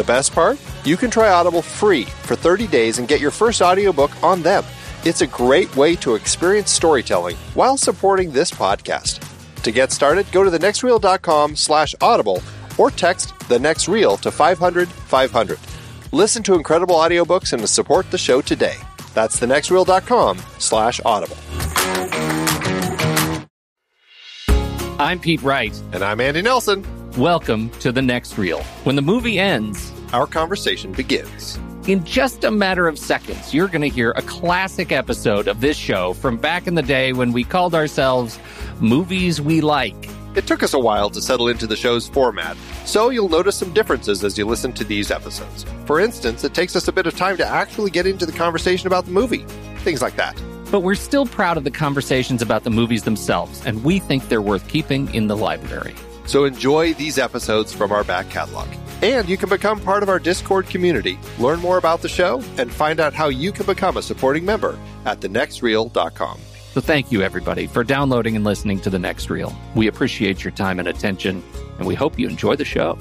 The best part? You can try Audible free for 30 days and get your first audiobook on them. It's a great way to experience storytelling while supporting this podcast. To get started, go to thenextreel.com slash audible or text the next reel to 500 500. Listen to incredible audiobooks and support the show today. That's thenextreel.com slash audible. I'm Pete Wright. And I'm Andy Nelson. Welcome to The Next Reel. When the movie ends, our conversation begins. In just a matter of seconds, you're going to hear a classic episode of this show from back in the day when we called ourselves Movies We Like. It took us a while to settle into the show's format, so you'll notice some differences as you listen to these episodes. For instance, it takes us a bit of time to actually get into the conversation about the movie, things like that. But we're still proud of the conversations about the movies themselves, and we think they're worth keeping in the library. So enjoy these episodes from our back catalog. And you can become part of our Discord community, learn more about the show, and find out how you can become a supporting member at thenextreel.com. So thank you, everybody, for downloading and listening to The Next Reel. We appreciate your time and attention, and we hope you enjoy the show.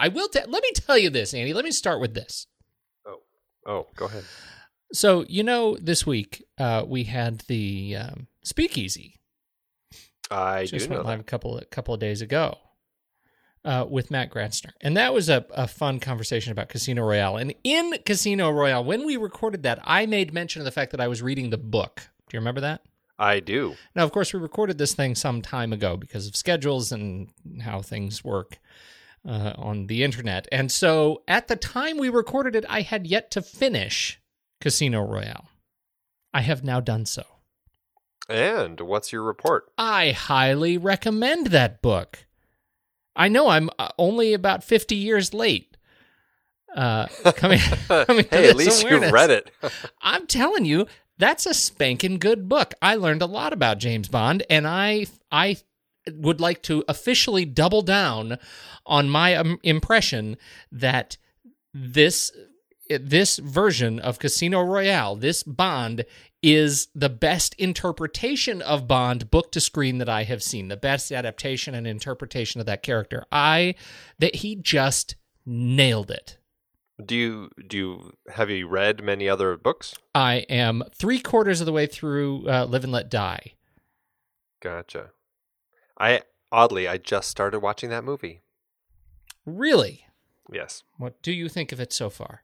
I will. T- let me tell you this, Andy. Let me start with this. Oh, oh, go ahead. So you know, this week uh, we had the um, Speakeasy. I just do went live a couple a couple of days ago uh, with Matt Gratzner, and that was a, a fun conversation about Casino Royale. And in Casino Royale, when we recorded that, I made mention of the fact that I was reading the book. Do you remember that? I do. Now, of course, we recorded this thing some time ago because of schedules and how things work uh, on the internet. And so at the time we recorded it, I had yet to finish Casino Royale. I have now done so. And what's your report? I highly recommend that book. I know I'm uh, only about 50 years late. Uh, coming, coming hey, at least you read it. I'm telling you, that's a spanking good book. I learned a lot about James Bond, and I I would like to officially double down on my um, impression that this this version of Casino Royale, this Bond is the best interpretation of Bond book to screen that I have seen. The best adaptation and interpretation of that character. I that he just nailed it. Do you do you have you read many other books? I am three quarters of the way through uh, Live and Let Die. Gotcha. I oddly I just started watching that movie. Really? Yes. What do you think of it so far?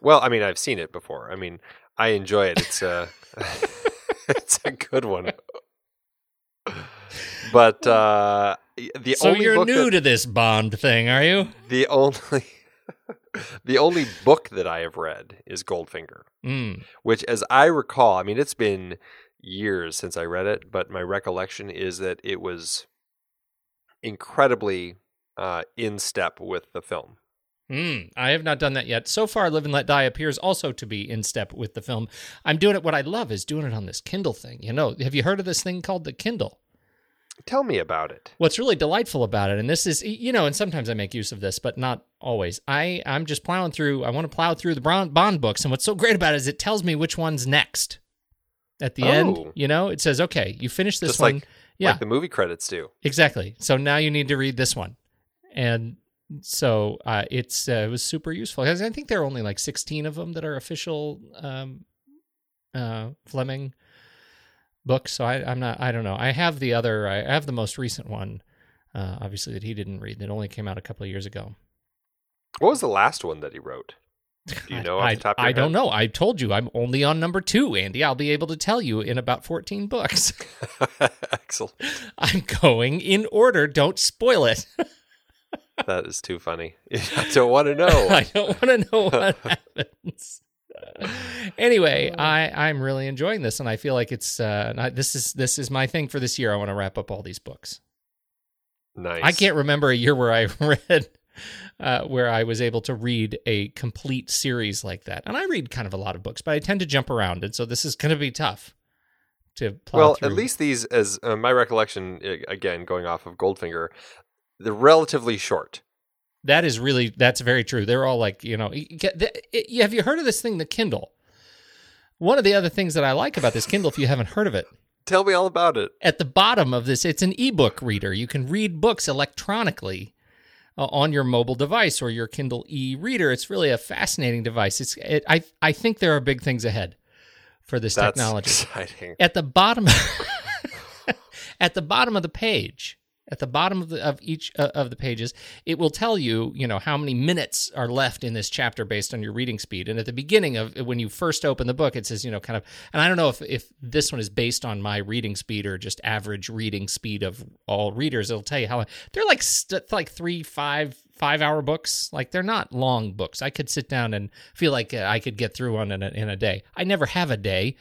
Well, I mean, I've seen it before. I mean, I enjoy it. It's a it's a good one. But uh, the so only you're new that, to this Bond thing, are you? The only the only book that I have read is Goldfinger, mm. which, as I recall, I mean, it's been years since I read it, but my recollection is that it was incredibly uh, in step with the film. Mm, I have not done that yet. So far, Live and Let Die appears also to be in step with the film. I'm doing it. What I love is doing it on this Kindle thing. You know, have you heard of this thing called the Kindle? Tell me about it. What's really delightful about it, and this is, you know, and sometimes I make use of this, but not always. I I'm just plowing through. I want to plow through the Bond books, and what's so great about it is it tells me which one's next. At the oh. end, you know, it says, "Okay, you finished this just one." Like, yeah, like the movie credits do. Exactly. So now you need to read this one, and so uh, it's uh, it was super useful because I think there are only like 16 of them that are official um, uh, Fleming books. So I, am not. I don't know. I have the other. I have the most recent one, uh, obviously that he didn't read. That only came out a couple of years ago. What was the last one that he wrote? Do you know I, I, I don't know. I told you I'm only on number two, Andy. I'll be able to tell you in about 14 books. Excellent. I'm going in order. Don't spoil it. that is too funny. I don't want to know. I don't want to know what happens. anyway, I I'm really enjoying this, and I feel like it's uh this is this is my thing for this year. I want to wrap up all these books. Nice. I can't remember a year where I read uh, where I was able to read a complete series like that. And I read kind of a lot of books, but I tend to jump around, and so this is going to be tough to Well, through. at least these, as uh, my recollection, again going off of Goldfinger, they're relatively short. that is really that's very true. They're all like you know, you get the, it, have you heard of this thing, the Kindle? One of the other things that I like about this Kindle, if you haven't heard of it, Tell me all about it. at the bottom of this, it's an ebook reader. You can read books electronically uh, on your mobile device or your Kindle e-reader. It's really a fascinating device. It's it, I I think there are big things ahead for this That's technology. exciting. At the bottom at the bottom of the page, at the bottom of the of each uh, of the pages, it will tell you, you know, how many minutes are left in this chapter based on your reading speed. And at the beginning of when you first open the book, it says, you know, kind of and I don't know if if this one is based on my reading speed or just average reading speed of all readers. It'll tell you how they're like st- like 3 5 5 hour books. Like they're not long books. I could sit down and feel like uh, I could get through one in a, in a day. I never have a day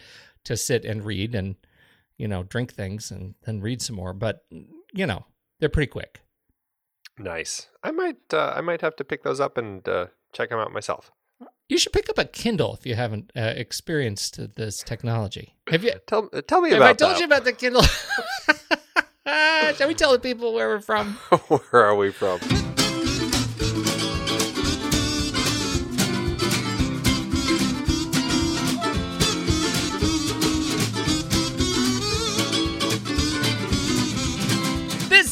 to sit and read and you know drink things and then read some more but you know they're pretty quick Nice. I might. Uh, I might have to pick those up and uh, check them out myself. you should pick up a kindle if you haven't uh, experienced this technology have you Tell uh, Tell me have about i told that. you about the kindle shall we tell the people where we're from Where are we from?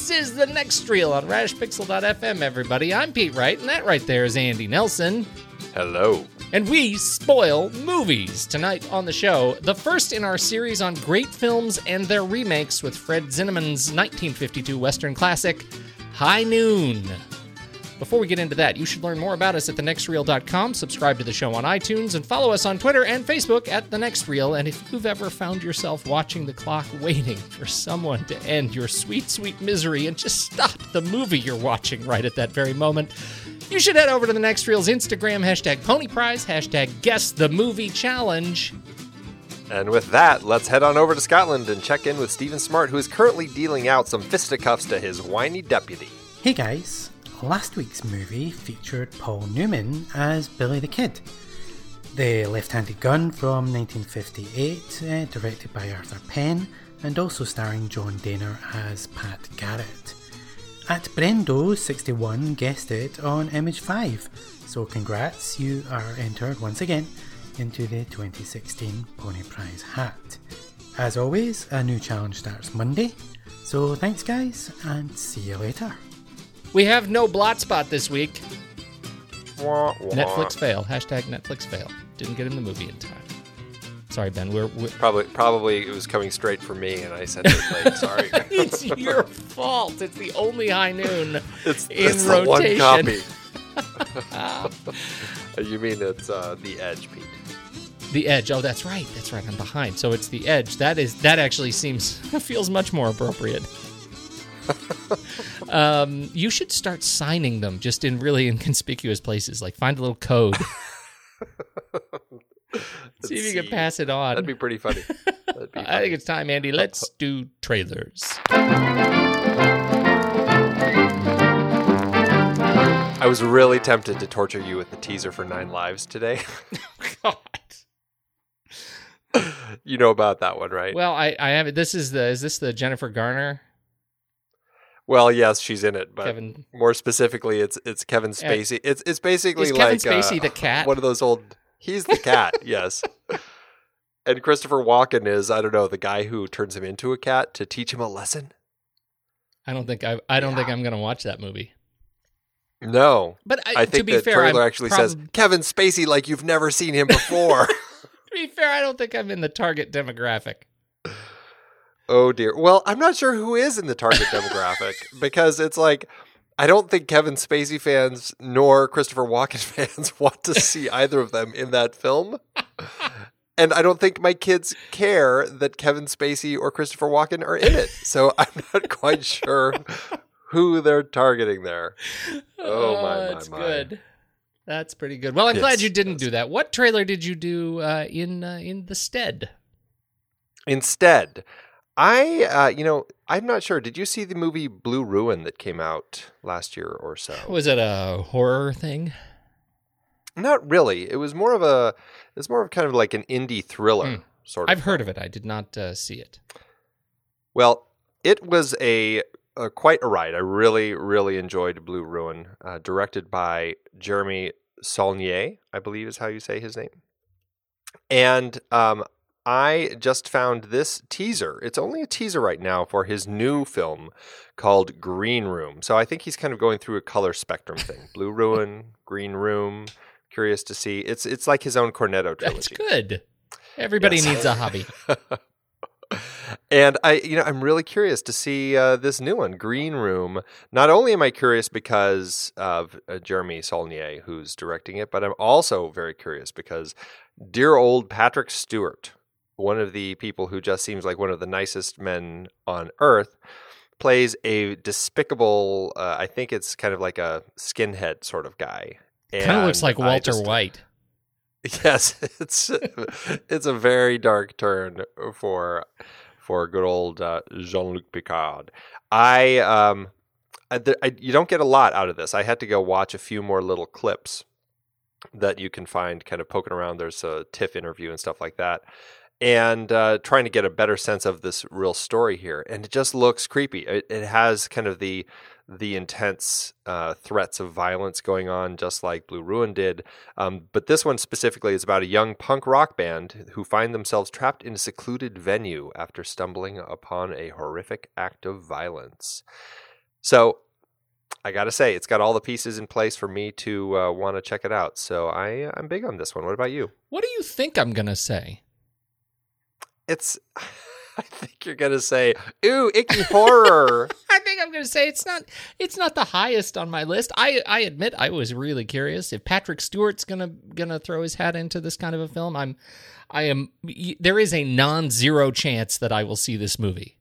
This is the next reel on radishpixel.fm everybody i'm pete wright and that right there is andy nelson Hello. And we spoil movies tonight on the show. The first in our series on great films and their remakes with Fred Zinnemann's 1952 Western classic, High Noon. Before we get into that, you should learn more about us at thenextreel.com, subscribe to the show on iTunes, and follow us on Twitter and Facebook at The Next Reel. And if you've ever found yourself watching the clock waiting for someone to end your sweet, sweet misery and just stop the movie you're watching right at that very moment, you should head over to the Next Reel's Instagram, hashtag Pony Prize, hashtag Guess the Movie Challenge. And with that, let's head on over to Scotland and check in with Stephen Smart, who is currently dealing out some fisticuffs to his whiny deputy. Hey guys, last week's movie featured Paul Newman as Billy the Kid. The Left Handed Gun from 1958, uh, directed by Arthur Penn, and also starring John Dehner as Pat Garrett. At Brendo61 guessed it on Image 5, so congrats, you are entered once again into the 2016 Pony Prize hat. As always, a new challenge starts Monday, so thanks guys, and see you later. We have no blot spot this week. Wah, wah. Netflix fail. Hashtag Netflix fail. Didn't get him the movie in time. Sorry, Ben. We're, we're Probably, probably it was coming straight for me, and I sent it late. Sorry. it's your fault. It's the only high noon it's, in it's the one rotation. copy. you mean it's uh, the Edge, Pete? The Edge. Oh, that's right. That's right. I'm behind. So it's the Edge. That is that actually seems feels much more appropriate. um, you should start signing them just in really inconspicuous places. Like find a little code. See if you can pass it on. That'd be pretty funny. Be I think it's time, Andy. Let's do trailers. I was really tempted to torture you with the teaser for Nine Lives today. God. you know about that one, right? Well, I, I have it. This is the is this the Jennifer Garner Well, yes, she's in it, but Kevin? more specifically, it's it's Kevin Spacey. It's it's basically Is Kevin like Spacey uh, the cat? One of those old. He's the cat. yes. And Christopher Walken is I don't know the guy who turns him into a cat to teach him a lesson. I don't think I. I don't think I'm gonna watch that movie. No, But I, I to think be the fair, trailer I'm actually prob- says Kevin Spacey like you've never seen him before. To be fair, I don't think I'm in the target demographic. Oh dear. Well, I'm not sure who is in the target demographic because it's like I don't think Kevin Spacey fans nor Christopher Walken fans want to see either of them in that film. And I don't think my kids care that Kevin Spacey or Christopher Walken are in it. So I'm not quite sure who they're targeting there. Oh, my, my, that's my. good. That's pretty good. Well, I'm glad you didn't do that. What trailer did you do uh, in uh, in the stead? Instead, I, uh, you know, I'm not sure. Did you see the movie Blue Ruin that came out last year or so? Was it a horror thing? Not really. It was more of a. It's more of kind of like an indie thriller Mm. sort of. I've heard of it. I did not uh, see it. Well, it was a, a quite a ride. I really, really enjoyed Blue Ruin, uh, directed by Jeremy Saulnier, I believe is how you say his name. And um, I just found this teaser. It's only a teaser right now for his new film called Green Room. So I think he's kind of going through a color spectrum thing: Blue Ruin, Green Room. Curious to see. It's it's like his own Cornetto That's good. Everybody Yes. needs a hobby. and I, you know, I'm really curious to see uh, this new one, Green Room. Not only am I curious because of uh, Jeremy Saulnier, who's directing it, but I'm also very curious because dear old Patrick Stewart, one of the people who just seems like one of the nicest men on earth, plays a despicable. Uh, I think it's kind of like a skinhead sort of guy. Kind of looks like Walter just- White. Yes, it's it's a very dark turn for for good old uh, Jean Luc Picard. I um, I, I, you don't get a lot out of this. I had to go watch a few more little clips that you can find, kind of poking around. There's a TIFF interview and stuff like that, and uh, trying to get a better sense of this real story here. And it just looks creepy. It, it has kind of the the intense uh, threats of violence going on, just like Blue Ruin did. Um, but this one specifically is about a young punk rock band who find themselves trapped in a secluded venue after stumbling upon a horrific act of violence. So, I gotta say, it's got all the pieces in place for me to uh, want to check it out. So I, I'm big on this one. What about you? What do you think I'm to say? It's, I think you're gonna say, "Ooh, icky horror." I think I'm going to say it's not it's not the highest on my list. I I admit I was really curious if Patrick Stewart's going to going to throw his hat into this kind of a film. I'm I am there is a non-zero chance that I will see this movie.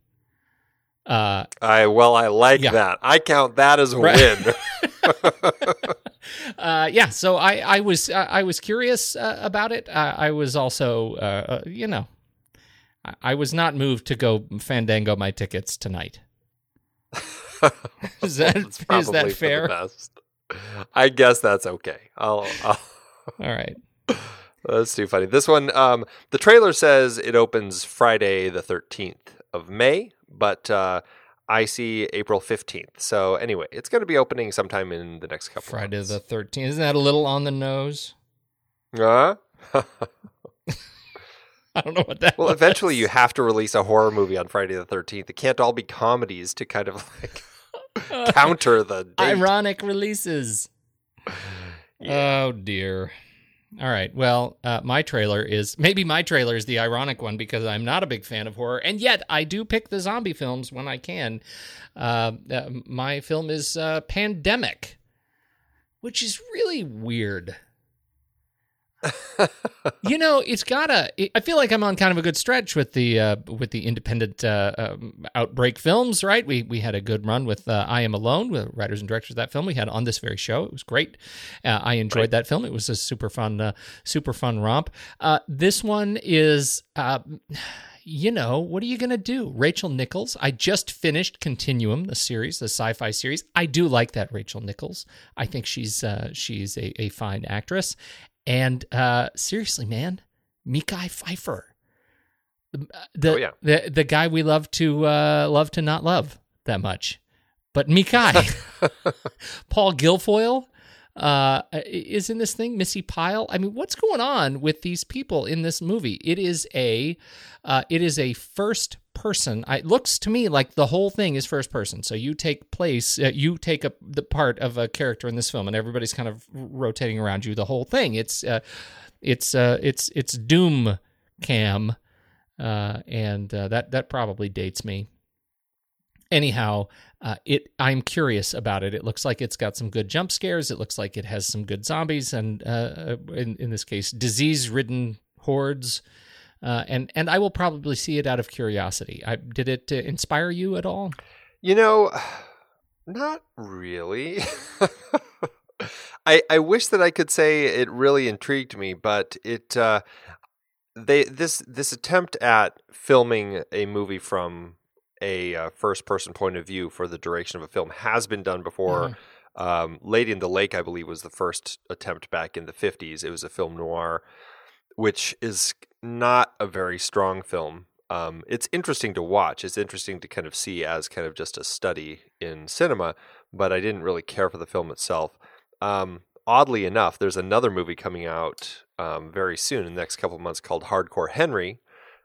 Uh I well, I like Yeah. that. I count that as a Right. win. uh, yeah, so I, I was uh, I was curious uh, about it. Uh, I was also, uh, uh, you know, I, was not moved to go fandango my tickets tonight. Is that is that fair? I guess that's okay. I'll, I'll All right. That's too funny. This one, um, the trailer says it opens Friday the 13th of May, but uh, I see April 15th. So anyway, it's going to be opening sometime in the next couple. Friday the thirteenth. Isn't that a little on the nose? Uh? I don't know what that. well, was. eventually you have to release a horror movie on Friday the 13th. It can't all be comedies to kind of like counter the date. ironic releases. Oh dear. All right. Well, uh, my trailer is maybe my trailer is the ironic one because I'm not a big fan of horror, and yet I do pick the zombie films when I can. Uh, uh, my film is uh, Pandemic, which is really weird. You know, it's gotta. It, I feel like I'm on kind of a good stretch with the uh, with the independent uh, um, outbreak films. Right? We we had a good run with uh, I Am Alone, with writers and directors of that film. We had on this very show. It was great. Uh, I enjoyed Right. that film. It was a super fun, uh, super fun romp. Uh, this one is. Uh, you know, what are you going to do? Rachel Nichols. I just finished Continuum, the series, the sci-fi series. I do like that Rachel Nichols. I think she's uh, she's a, a fine actress. And uh, seriously, man, Mekhi Phifer, the the, Oh, yeah. the the guy we love to uh, love to not love that much, but Mekhi, Paul Guilfoyle uh, is in this thing. Missi Pyle. I mean, what's going on with these people in this movie? It is a uh, it is a first person. It looks to me like the whole thing is first person. So you take place, uh, you take up the part of a character in this film, and everybody's kind of rotating around you. The whole thing. It's uh, it's uh, it's it's Doom Cam, uh, and uh, that that probably dates me. Anyhow, uh, it I'm curious about it. It looks like it's got some good jump scares. It looks like it has some good zombies, and in in this case, disease-ridden hordes. Uh, and and I will probably see it out of curiosity. I, did it uh, inspire you at all? You know, not really. I I wish that I could say it really intrigued me, but it uh, they this this attempt at filming a movie from a uh, first person point of view for the duration of a film has been done before. Mhm. Um, Lady in the Lake, I believe, was the first attempt back in the 50s. It was a film noir, which is not a very strong film. Um, it's interesting to watch. It's interesting to kind of see as kind of just a study in cinema, but I didn't really care for the film itself. Um, oddly enough, there's another movie coming out um, very soon in the next couple of months called Hardcore Henry,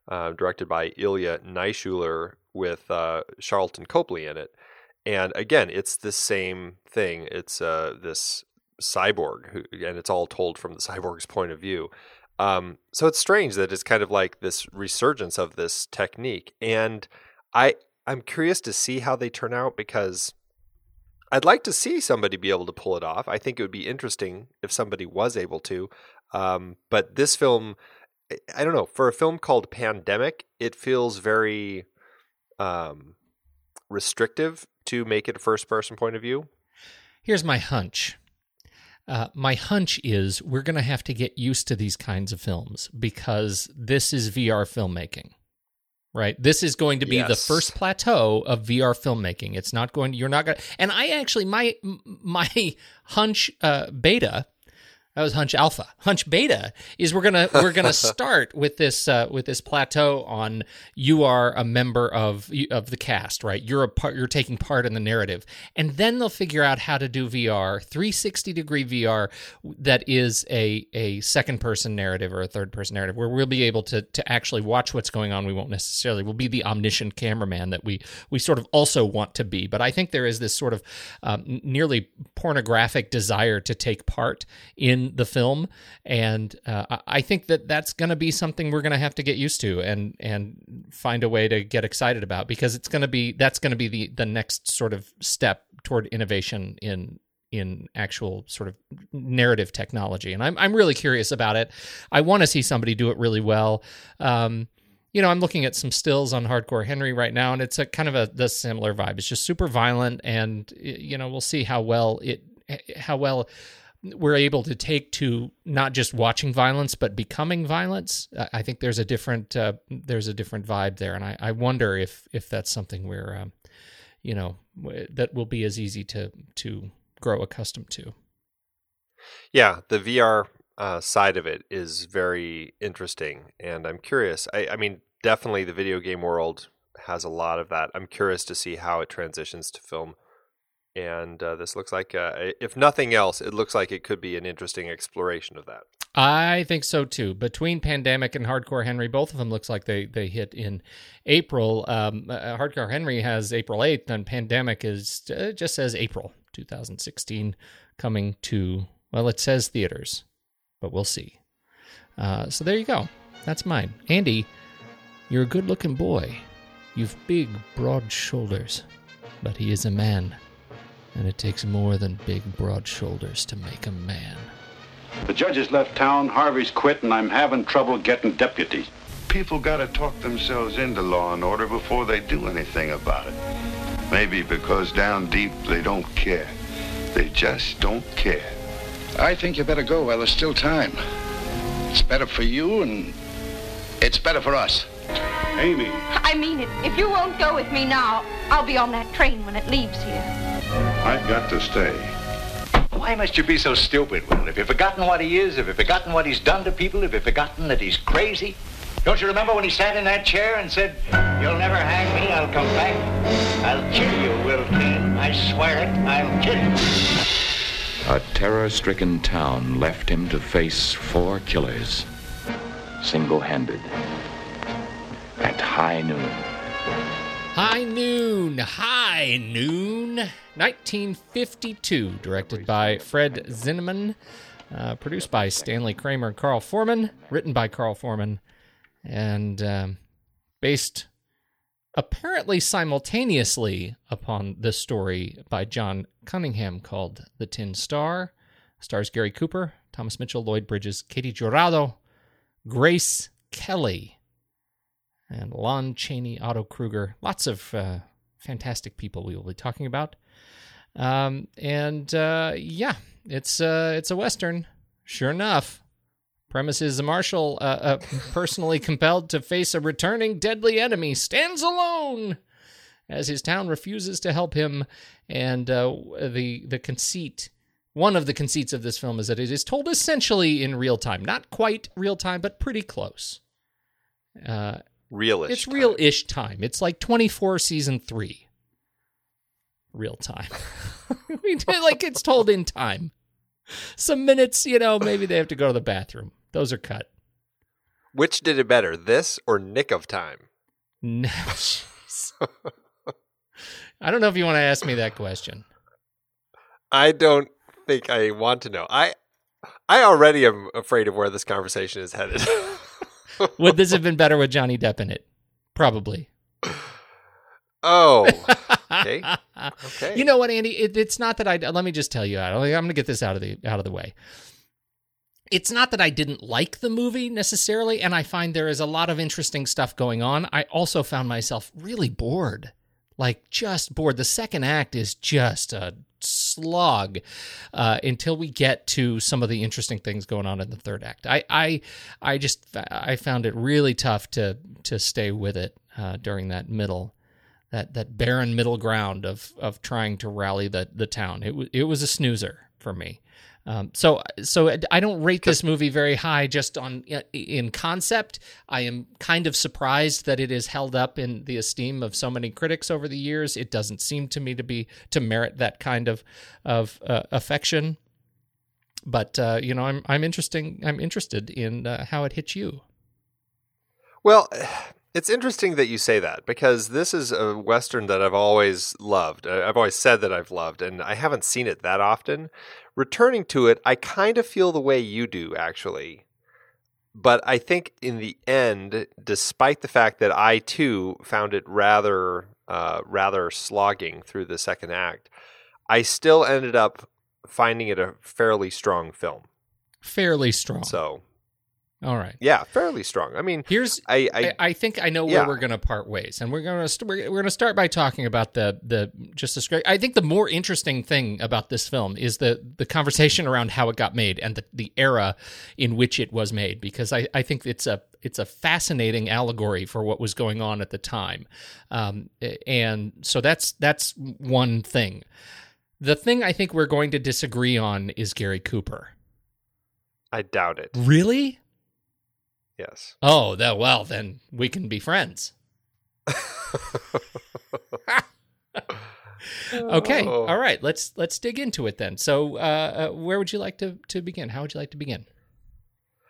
uh, directed by Ilya Naishuller with uh, Sharlto Copley in it. And again, it's the same thing. It's uh, this cyborg, who, and it's all told from the cyborg's point of view. Um, so it's strange that it's kind of like this resurgence of this technique, and I I'm curious to see how they turn out because I'd like to see somebody be able to pull it off. I think it would be interesting if somebody was able to. Um, but this film, I- don't know, for a film called Pandemic, it feels very um, restrictive to make it a first person point of view. Here's my hunch. Uh, my hunch is we're going to have to get used to these kinds of films because this is VR filmmaking, right? This is going to be the first plateau of VR filmmaking. It's not going. You're not going. to And I actually my my hunch uh, beta. That was hunch alpha. Hunch beta is we're gonna we're gonna start with this uh, with this plateau on you are a member of of the cast, right? You're a part. You're taking part in the narrative, and then they'll figure out how to do VR 360 degree VR that is a a second person narrative or a third person narrative where we'll be able to to actually watch what's going on. We won't necessarily we'll be the omniscient cameraman that we we sort of also want to be. But I think there is this sort of um, nearly pornographic desire to take part in the film, and uh, I- think that that's going to be something we're going to have to get used to and and find a way to get excited about because it's going to be that's going to be the the next sort of step toward innovation in in actual sort of narrative technology and I'm I'm really curious about it. I want to see somebody do it really well. Um you know, I'm looking at some stills on Hardcore Henry right now, and it's a kind of a the similar vibe. It's just super violent, and you know, we'll see how well it how well we're able to take to not just watching violence but becoming violence. I- think there's a different uh, there's a different vibe there, and I, I wonder if if that's something we're um, you know that will be as easy to to grow accustomed to. Yeah, the VR uh, side of it is very interesting, and I'm curious. I, I mean, definitely the video game world has a lot of that. I'm curious to see how it transitions to film, and uh, this looks like, uh, if nothing else, it looks like it could be an interesting exploration of that. I think so too. Between Pandemic and Hardcore Henry, both of them looks like they they hit in April. Um, uh, Hardcore Henry has April eighth, and Pandemic is uh, just says April 2016 coming to well, it says theaters, but we'll see. Uh, so there you go. That's mine, Andy. You're a good-looking boy. You've big, broad shoulders, but he is a man, and it takes more than big, broad shoulders to make a man. The judge has left town, Harvey's quit, and I'm having trouble getting deputies. People gotta talk themselves into law and order before they do anything about it. Maybe because down deep they don't care. They just don't care. I think you better go while there's still time. It's better for you, and it's better for us. Amy, I mean it. If you won't go with me now, I'll be on that train when it leaves here. I've got to stay. Why must you be so stupid, Will? Have you forgotten what he is? Have you forgotten what he's done to people? Have you forgotten that he's crazy? Don't you remember when he sat in that chair and said, You'll never hang me, I'll come back. I'll kill you, Will Kane. I swear it, I'll kill you. A terror stricken town left him to face four killers, single handed, at high noon. High Noon, High Noon, 1952, directed by Fred Zinnemann, uh, produced by Stanley Kramer and Carl Foreman, written by Carl Foreman, and um, based apparently simultaneously upon the story by John Cunningham called The Tin Star. Stars Gary Cooper, Thomas Mitchell, Lloyd Bridges, Katy Jurado, Grace Kelly and Lon Chaney, Otto Kruger, lots of uh, fantastic people we will be talking about. Um, and uh, yeah, it's uh, it's a western, sure enough. Premises: a marshal, uh, uh, personally compelled to face a returning deadly enemy, stands alone as his town refuses to help him. And uh, the the conceit, one of the conceits of this film is that it is told essentially in real time, not quite real time, but pretty close. Uh, Realish. it's real-ish time. It's like 24 season three. Real time. We did- like it's told in time. Some minutes, you know, maybe they have to go to the bathroom. Those are cut. Which did it better, this or Nick of Time? No. I don't know if you want to ask me that question. I don't think I want to know. I I already am afraid of where this conversation is headed. Would this have been better with Johnny Depp in it? Probably. oh. Okay. Okay. You know what, Andy? It, it's not that I. Let me just tell you. I- I'm going to get this out of the out of the way. It's not that I didn't like the movie necessarily, and I find there is a lot of interesting stuff going on. I also found myself really bored, like just bored. The second act is just a slog uh, until we get to some of the interesting things going on in the third act. I, I, I just I found it really tough to to stay with it uh, during that middle that that barren middle ground of of trying to rally the the town. It was it was a snoozer for me. Um, so so I don't rate this movie very high just on in concept. I am kind of surprised that it is held up in the esteem of so many critics over the years. It doesn't seem to me to be to merit that kind of of uh, affection. But uh, you know, I'm I'm interesting. I'm interested in uh, how it hits you. Well, it's interesting that you say that because this is a western that I've always loved. I've always said that I've loved, and I haven't seen it that often. Returning to it, I kind of feel the way you do, actually. But I think in the end, despite the fact that I too found it rather, uh, rather slogging through the second act, I still ended up finding it a fairly strong film. Fairly strong. So, All right. yeah, fairly strong. I mean, Here's I, I, I, think I know where yeah. we're going to part ways, and we're going to st- we're, we're going to start by talking about the the just the script. I think the more interesting thing about this film is the the conversation around how it got made and the, the era in which it was made, because I, I think it's a it's a fascinating allegory for what was going on at the time, um, and so that's that's one thing. The thing I think we're going to disagree on is Gary Cooper. I doubt it. Really? Yes. Oh, that well, then we can be friends. okay, Oh. all right. Let's let's dig into it then. So, uh, uh, where would you like to to begin? How would you like to begin?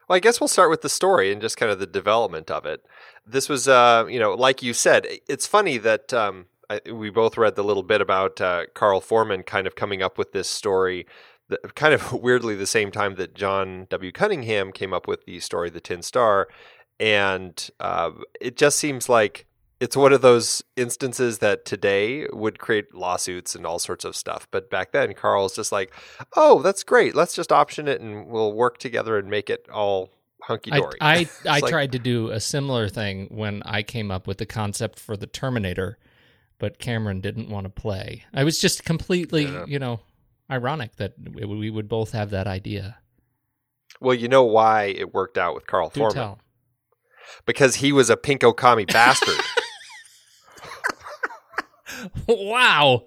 Well, I guess we'll start with the story and just kind of the development of it. This was, uh, you know, like you said, it's funny that um, I, we both read the little bit about uh, Carl Foreman kind of coming up with this story, the, kind of weirdly the same time that John W. Cunningham came up with the story, The Tin Star. And uh, it just seems like it's one of those instances that today would create lawsuits and all sorts of stuff. But back then, Carl's just like, oh, that's great. Let's just option it and we'll work together and make it all hunky I dory. I, I tried to do a similar thing when I came up with the concept for the Terminator, but Cameron didn't want to play. I was just completely, Yeah. you know, ironic that we- we would both have that idea. Well, you know why it worked out with Carl Do Foreman? tell. Because he was a pinko commie bastard. wow.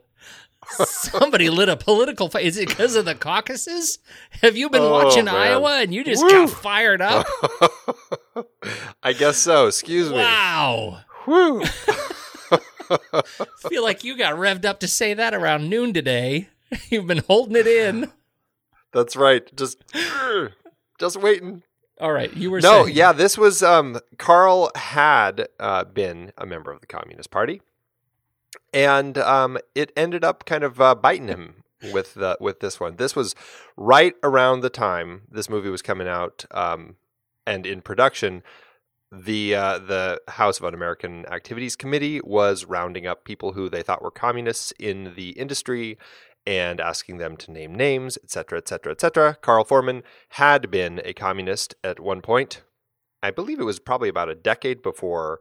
Somebody lit a political fight. Is it because of the caucuses? Have you been Oh, watching man. Iowa and you just Woo. got fired up? I guess so. Excuse me. wow. Whew. feel like you got revved up to say that around noon today. You've been holding it in. That's right. Just, just waiting. All right, you were No, saying. yeah, this was um, Carl had uh, been a member of the Communist Party, and um, it ended up kind of uh, biting him with the with this one. This was right around the time this movie was coming out um, and in production. The uh, the House of Un-American Activities Committee was rounding up people who they thought were communists in the industry and asking them to name names, etc., etc., etc. Carl Foreman had been a communist at one point. I believe it was probably about a decade before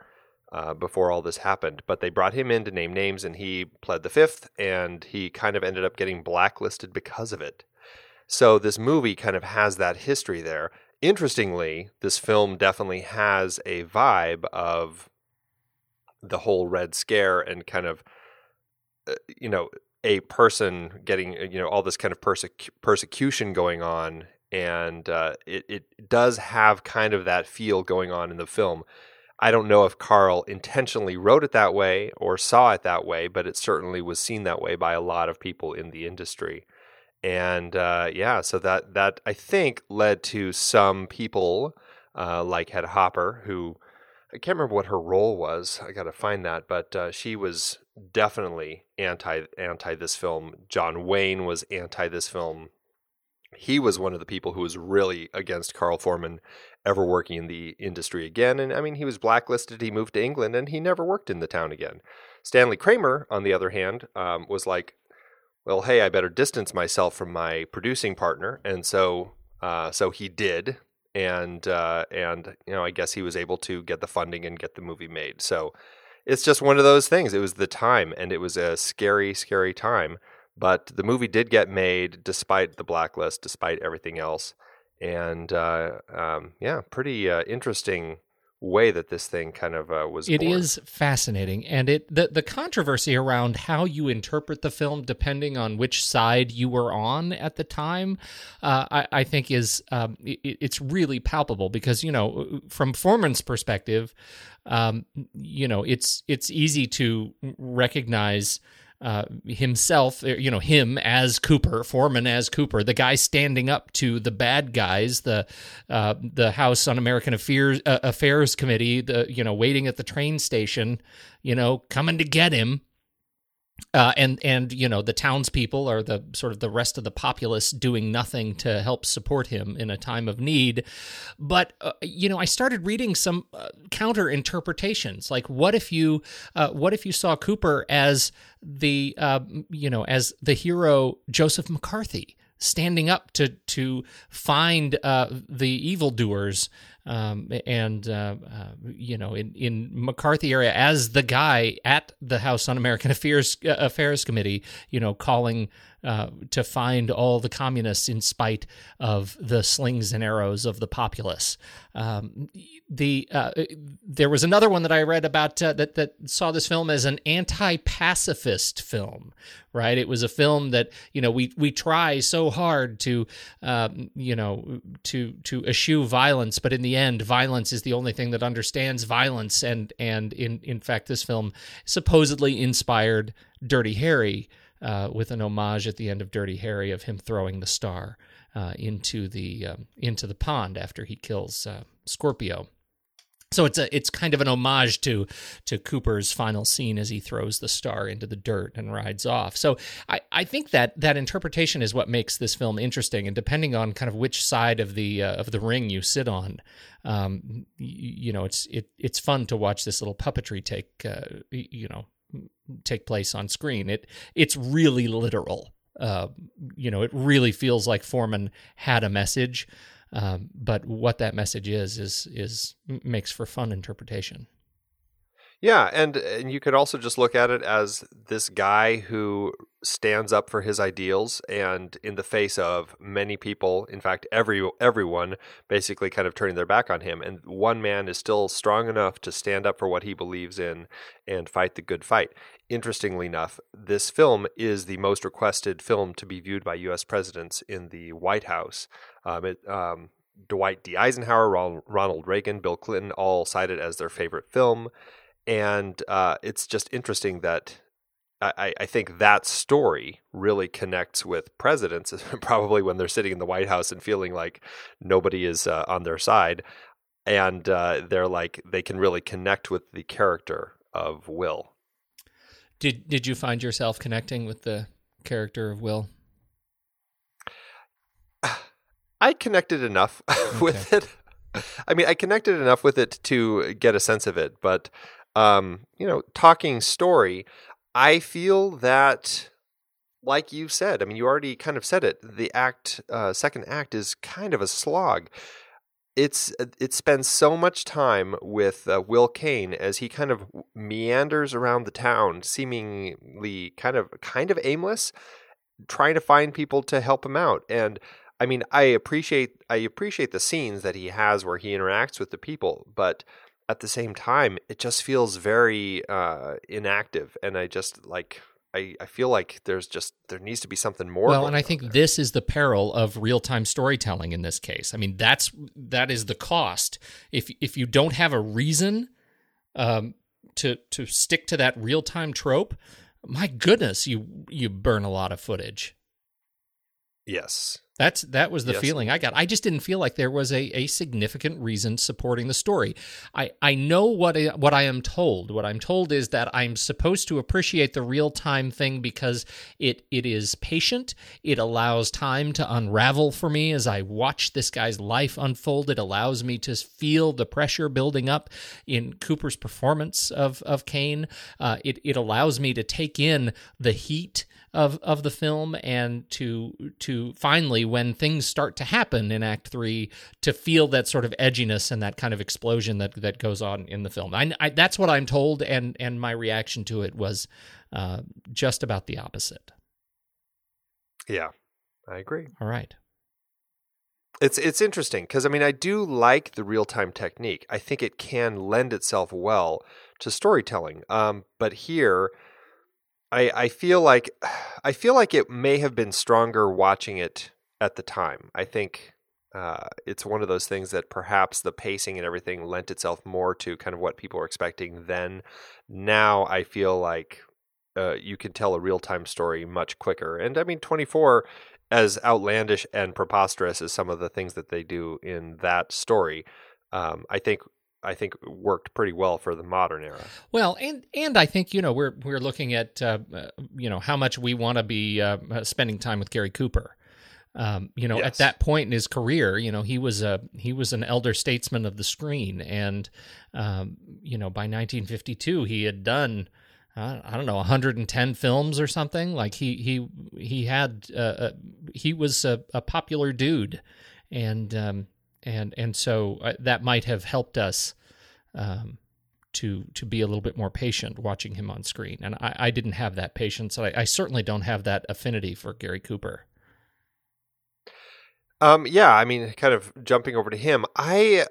uh, before all this happened. But they brought him in to name names, and he pled the fifth, and he kind of ended up getting blacklisted because of it. So this movie kind of has that history there. interestingly, this film definitely has a vibe of the whole Red Scare and kind of, uh, you know, a person getting, uh, you know, all this kind of persecu- persecution going on. And uh, it, it does have kind of that feel going on in the film. I don't know if Carl intentionally wrote it that way or saw it that way, but it certainly was seen that way by a lot of people in the industry. And uh, yeah, so that that I think led to some people uh, like Hedda Hopper, who I can't remember what her role was. I got to find that, but uh, she was definitely anti anti this film. John Wayne was anti this film. He was one of the people who was really against Carl Foreman ever working in the industry again. And I mean, he was blacklisted. He moved to England and he never worked in the town again. Stanley Kramer, on the other hand, um, was like, well, hey, I better distance myself from my producing partner. And so, uh, so he did. And, uh, and, you know, I guess he was able to get the funding and get the movie made. So it's just one of those things. It was the time and it was a scary, scary time. But the movie did get made despite the blacklist, despite everything else and uh, um, yeah, pretty uh, interesting way that this thing kind of uh, was. It born. is fascinating, and it the the controversy around how you interpret the film, depending on which side you were on at the time, uh, I, I, think is um, it, it's really palpable because you know from Foreman's perspective, um, you know it's it's easy to recognize uh, himself, uh, you know, him as Cooper, Foreman as Cooper, the guy standing up to the bad guys, the uh, the House on American Affairs uh, Affairs Committee, the you know, waiting at the train station, you know, coming to get him. Uh, and and you know the townspeople are the sort of the rest of the populace doing nothing to help support him in a time of need. But uh, you know, I started reading some uh, counter interpretations. Like, what if you uh, what if you saw Cooper as the uh, you know as the hero Joseph McCarthy? Standing up to to find uh, the evildoers um, and uh, uh, you know in, in McCarthy area as the guy at the House Un-American Affairs uh, Affairs Committee, you know, calling uh, to find all the communists in spite of the slings and arrows of the populace. Um, the uh, there was another one that I read about uh, that that saw this film as an anti-pacifist film. Right, it was a film that you know we we try so hard to um, you know to to eschew violence, but in the end, violence is the only thing that understands violence. And and in in fact, this film supposedly inspired Dirty Harry uh, with an homage at the end of Dirty Harry of him throwing the star uh, into the um, into the pond after he kills uh, Scorpio. So it's a it's kind of an homage to to Cooper's final scene as he throws the star into the dirt and rides off. So I, I think that that interpretation is what makes this film interesting. And depending on kind of which side of the uh, of the ring you sit on, um, you, you, know it's it it's fun to watch this little puppetry take uh, you know take place on screen. It it's really literal. Uh, you know, it really feels like Foreman had a message. Um, but what that message is is is makes for fun interpretation. Yeah, and and you could also just look at it as this guy who stands up for his ideals and in the face of many people, in fact every everyone basically kind of turning their back on him and one man is still strong enough to stand up for what he believes in and fight the good fight. Interestingly enough, this film is the most requested film to be viewed by US presidents in the White House. Um, it, um, Dwight D. Eisenhower, Ronald Reagan, Bill Clinton all cited as their favorite film and uh, it's just interesting that I, I, think that story really connects with presidents, probably when they're sitting in the White House and feeling like nobody is uh, on their side, and uh, they're like they can really connect with the character of Will. Did Did you find yourself connecting with the character of Will? I connected enough okay. with it. I mean, I connected enough with it to get a sense of it, but um, you know, talking story, I feel that, like you said, I mean, you already kind of said it. The act, uh, second act, is kind of a slog. It's it spends so much time with uh, Will Kane as he kind of meanders around the town, seemingly kind of kind of aimless, trying to find people to help him out. And I mean, I appreciate I appreciate the scenes that he has where he interacts with the people, but at the same time, it just feels very uh, inactive, and I just like I, I feel like there's just there needs to be something more. Well, and I think there. this is the peril of real time storytelling in this case. I mean, that's that is the cost. If if you don't have a reason um, to to stick to that real time trope, my goodness, you you burn a lot of footage. yes, That's that was the Yes. feeling I got. I just didn't feel like there was a, a significant reason supporting the story. I, I know what I, what I am told. What I'm told is that I'm supposed to appreciate the real time thing because it it is patient. It allows time to unravel for me as I watch this guy's life unfold. It allows me to feel the pressure building up in Cooper's performance of of Kane. Uh, it it allows me to take in the heat of of the film and to to finally when things start to happen in act 3 to feel that sort of edginess and that kind of explosion that that goes on in the film I, I that's what i'm told and and my reaction to it was uh, just about the opposite yeah, I agree. all right It's it's interesting because I mean I do like the real time technique. I think it can lend itself well to storytelling. Um, but here, I I feel like I feel like it may have been stronger watching it at the time. I think uh, it's one of those things that perhaps the pacing and everything lent itself more to kind of what people were expecting then. Now I feel like uh, you can tell a real time story much quicker. And I mean, 24, as outlandish and preposterous as some of the things that they do in that story, um, I think. I think worked pretty well for the modern era. Well, and and I think you know we're we're looking at uh, uh, you know how much we want to be uh, uh, spending time with Gary Cooper. Um, you know, at that point in his career, you know he was a he was an elder statesman of the screen, and um, you know by 1952 he had done. Uh, I don't know, 110 films or something. Like he he he had uh, uh, he was a, a popular dude, and um, and and so uh, that might have helped us um, to to be a little bit more patient watching him on screen. And I, I didn't have that patience. I, I certainly don't have that affinity for Gary Cooper. Um, yeah, I mean, kind of jumping over to him, I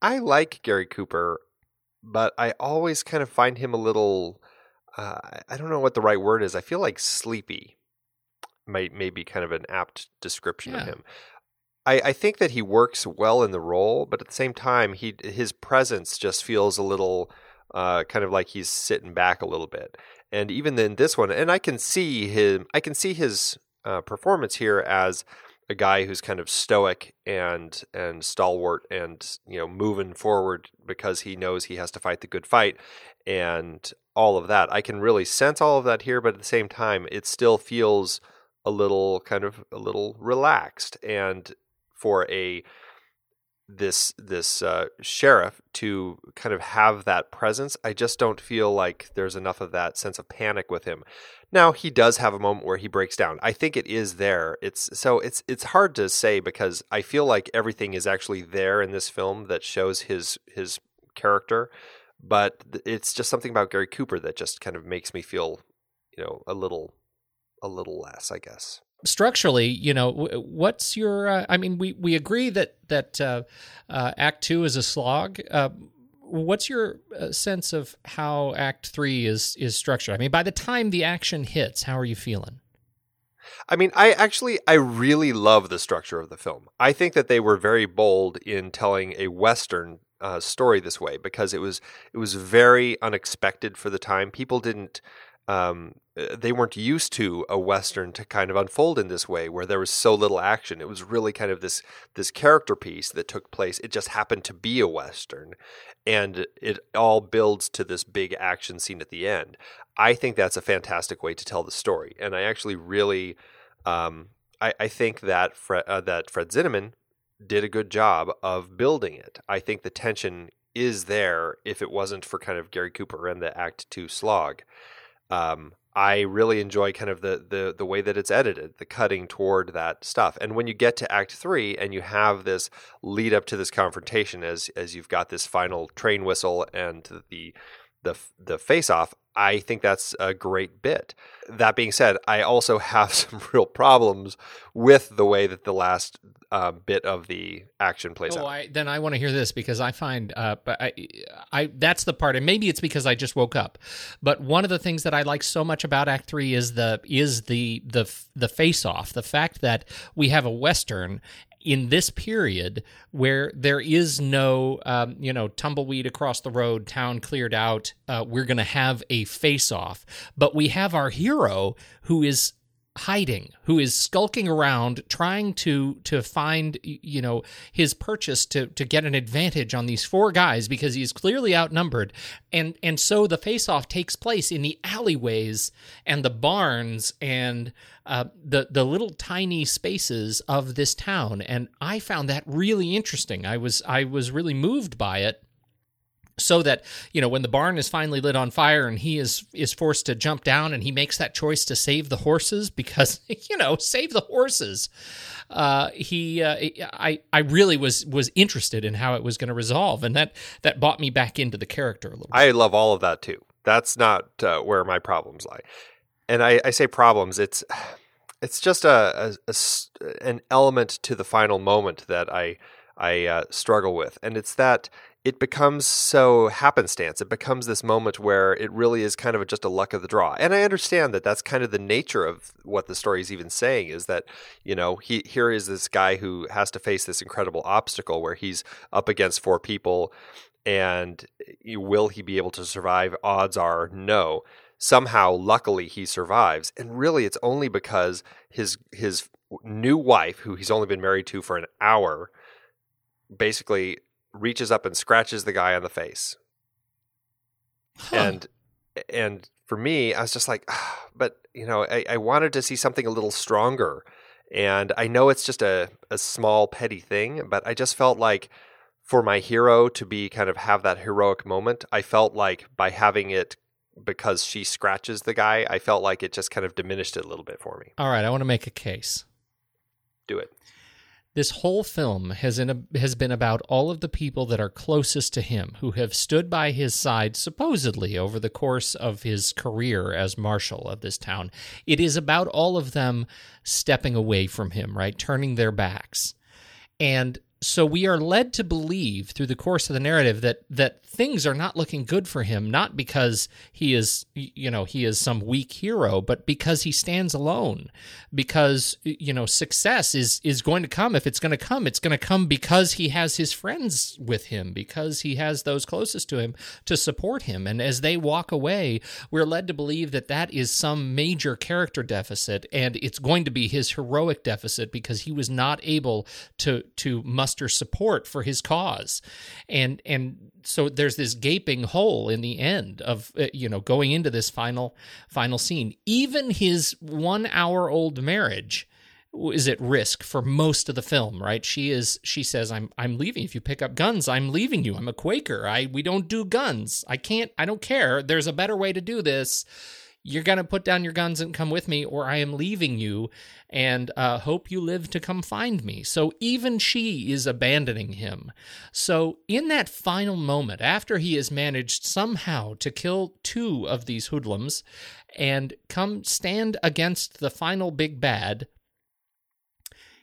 I like Gary Cooper, but I always kind of find him a little. Uh, I don't know what the right word is. I feel like sleepy. Might may be kind of an apt description of him. I, I think that he works well in the role, but at the same time, he his presence just feels a little uh, kind of like he's sitting back a little bit. And even in this one, and I can see him, I can see his uh, performance here as a guy who's kind of stoic and and stalwart and you know moving forward because he knows he has to fight the good fight and all of that. I can really sense all of that here, but at the same time, it still feels a little kind of a little relaxed and for a this this uh, sheriff to kind of have that presence i just don't feel like there's enough of that sense of panic with him. Now he does have a moment where he breaks down. I think it is there. It's so it's it's hard to say because i feel like everything is actually there in this film that shows his his character but it's just something about gary cooper that just kind of makes me feel you know a little a little less i guess Structurally, you know, what's your? Uh, I mean, we we agree that that uh, uh, Act Two is a slog. Uh, what's your uh, sense of how Act Three is is structured? I mean, by the time the action hits, how are you feeling? I mean, I actually I really love the structure of the film. I think that they were very bold in telling a western uh, story this way because it was it was very unexpected for the time. People didn't um, they weren't used to a western to kind of unfold in this way where there was so little action. It was really kind of this this character piece that took place. It just happened to be a western, and it all builds to this big action scene at the end. I think that's a fantastic way to tell the story, and I actually really, um, I, I think that Fred, uh, that Fred Zinnemann did a good job of building it. I think the tension is there if it wasn't for kind of Gary Cooper and the Act Two slog. Um, I really enjoy kind of the, the the way that it's edited, the cutting toward that stuff. And when you get to Act Three and you have this lead up to this confrontation, as as you've got this final train whistle and the the the face off, I think that's a great bit. That being said, I also have some real problems with the way that the last uh, bit of the action plays Oh, out. I, then I want to hear this because I find, uh, I, I, that's the part, and maybe it's because I just woke up. But one of the things that I like so much about Act Three is the is the the the face off, the fact that we have a western in this period where there is no, um, you know, tumbleweed across the road, town cleared out. Uh, we're going to have a face off, but we have our hero who is hiding who is skulking around trying to to find you know his purchase to to get an advantage on these four guys because he's clearly outnumbered. And and so the face off takes place in the alleyways and the barns and uh, the the little tiny spaces of this town. And I found that really interesting. I was I was really moved by it so that you know when the barn is finally lit on fire and he is is forced to jump down and he makes that choice to save the horses because you know save the horses uh, he uh, I I really was was interested in how it was going to resolve and that that brought me back into the character a little bit. I love all of that too. That's not uh, where my problems lie. And I, I say problems. It's it's just a a an element to the final moment that I I uh, struggle with, and it's that it becomes so happenstance. It becomes this moment where it really is kind of just a luck of the draw. And I understand that that's kind of the nature of what the story is even saying is that you know he here is this guy who has to face this incredible obstacle where he's up against four people and will he be able to survive? Odds are no. Somehow, luckily, he survives, and really, it's only because his his new wife, who he's only been married to for an hour, basically reaches up and scratches the guy on the face. And and for me, I was just like, ah, but you know, I, I wanted to see something a little stronger. And I know it's just a, a small petty thing, but I just felt like for my hero to be kind of have that heroic moment, I felt like by having it because she scratches the guy, I felt like it just kind of diminished it a little bit for me. All right, I want to make a case. Do it. This whole film has in a, has been about all of the people that are closest to him, who have stood by his side supposedly over the course of his career as marshal of this town. It is about all of them stepping away from him, right, turning their backs, and so we are led to believe through the course of the narrative that that things are not looking good for him not because he is you know he is some weak hero but because he stands alone because you know success is is going to come. If it's going to come it's going to come because he has his friends with him because he has those closest to him to support him. And as they walk away we're led to believe that that is some major character deficit and it's going to be his heroic deficit because he was not able to to muster support for his cause. And and so there's this gaping hole in the end of uh, you know going into this final final scene. Even his 1 hour old marriage is at risk for most of the film right? She is she says i'm i'm leaving. If you pick up guns i'm leaving you. I'm a quaker. I we don't do guns. I can't i don't care. There's a better way to do this you're going to put down your guns and come with me, or I am leaving you and uh, hope you live to come find me. So even she is abandoning him. So, in that final moment, after he has managed somehow to kill two of these hoodlums and come stand against the final big bad,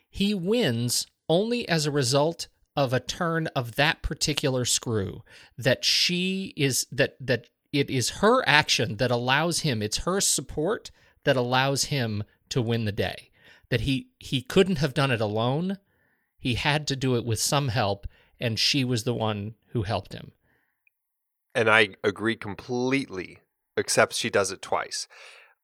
he wins only as a result of a turn of that particular screw that she is that that it is her action that allows him it's her support that allows him to win the day that he he couldn't have done it alone he had to do it with some help and she was the one who helped him And I agree completely, except she does it twice.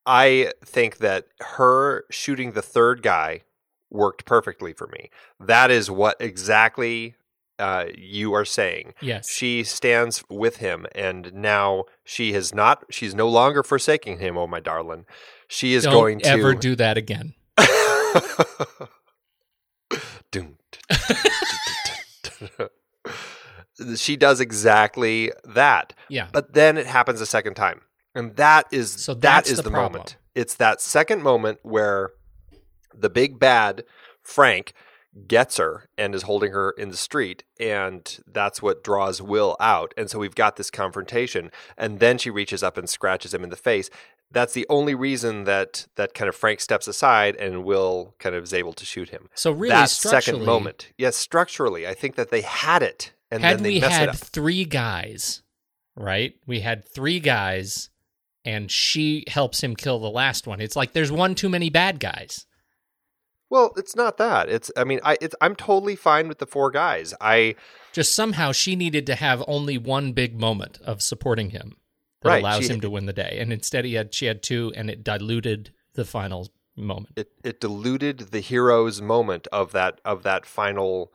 I think that her shooting the third guy worked perfectly for me. That is what exactly uh, you are saying. Yes. She stands with him, and now she has not, she's no longer forsaking him, oh my darling. She is don't going to. ever do that again she does exactly that. Yeah. But then it happens a second time. And that is so that is the the, moment. It's that second moment where the big bad Frank gets her and is holding her in the street and that's what draws will out and so we've got this confrontation and then she reaches up and scratches him in the face that's the only reason that that kind of frank steps aside and will kind of is able to shoot him So really, that second moment yes structurally i think that they had it and had then they we mess it had up three guys, right? We had three guys, and she helps him kill the last one. It's like there's one too many bad guys. Well it's not that. It's i mean i it's, i'm totally fine with the four guys. I Just somehow she needed to have only one big moment of supporting him that Right, allows she- him to win the day, and instead he had she had two, and it diluted the final moment. it, it diluted the hero's moment of that of that final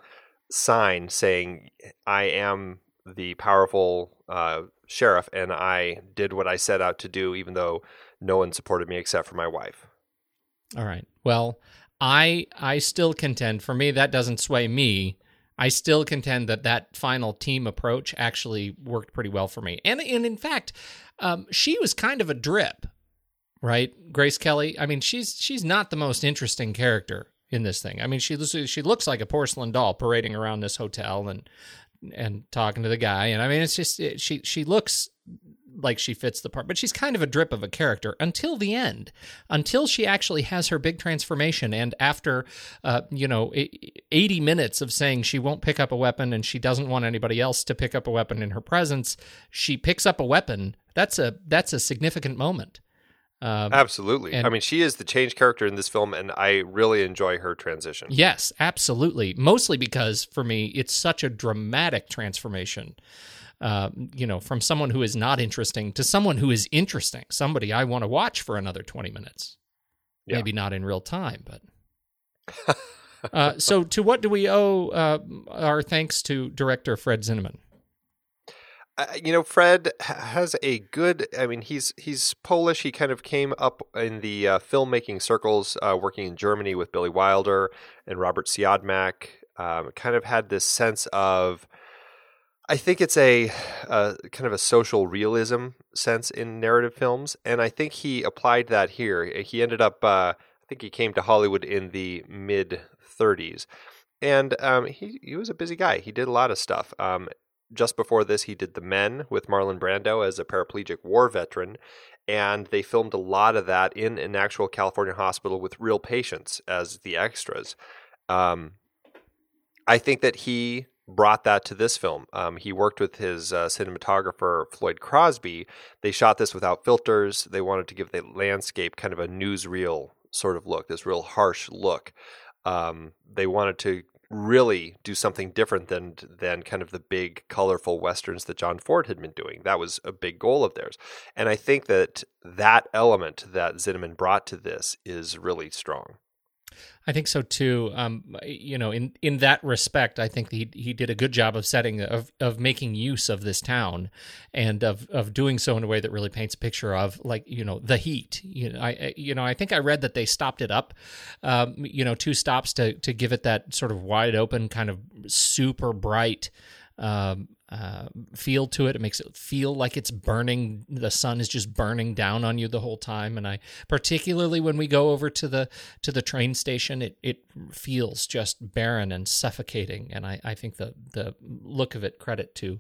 sign saying i am the powerful uh, sheriff and i did what i set out to do even though no one supported me except for my wife. All right. Well, I I still contend. For me, that doesn't sway me. I still contend that that final team approach actually worked pretty well for me. And and in fact, um, she was kind of a drip, right? Grace Kelly. I mean, she's she's not the most interesting character in this thing. I mean, she looks she looks like a porcelain doll parading around this hotel and and talking to the guy. And I mean, it's just it, she she looks like she fits the part, but she's kind of a drip of a character until the end, until she actually has her big transformation. And after, uh, you know, e- 80 minutes of saying she won't pick up a weapon and she doesn't want anybody else to pick up a weapon in her presence, she picks up a weapon. That's a that's a significant moment. Um, absolutely and- i mean she is the change character in this film and i really enjoy her transition Yes, absolutely. Mostly because for me, it's such a dramatic transformation. Uh, you know, from someone who is not interesting to someone who is interesting, somebody I want to watch for another 20 minutes. Yeah. Maybe not in real time, but. uh, so, to what do we owe uh, our thanks to director Fred Zinnemann? Uh, you know, Fred has a good. I mean, he's he's Polish. He kind of came up in the uh, filmmaking circles, uh, working in Germany with Billy Wilder and Robert Siodmak. Um, kind of had this sense of. I think it's a, a kind of a social realism sense in narrative films, and I think he applied that here. He ended up. Uh, I think he came to Hollywood in the mid 30s, and um, he he was a busy guy. He did a lot of stuff. Um, just before this, he did The Men with Marlon Brando as a paraplegic war veteran. And they filmed a lot of that in an actual California hospital with real patients as the extras. Um, I think that he brought that to this film. Um, he worked with his uh, cinematographer, Floyd Crosby. They shot this without filters. They wanted to give the landscape kind of a newsreel sort of look, this real harsh look. Um, they wanted to really do something different than than kind of the big colorful westerns that John Ford had been doing. That was a big goal of theirs. And I think that that element that Zinnemann brought to this is really strong. I think so too. Um, you know, in in that respect, I think he he did a good job of setting of of making use of this town, and of of doing so in a way that really paints a picture of like you know the heat. You know, I you know I think I read that they stopped it up, um, you know, two stops to to give it that sort of wide open kind of super bright. Um, uh, feel to it. It makes it feel like it's burning. The sun is just burning down on you the whole time. And I, particularly when we go over to the to the train station, it it feels just barren and suffocating. And I, I think the the look of it credit to,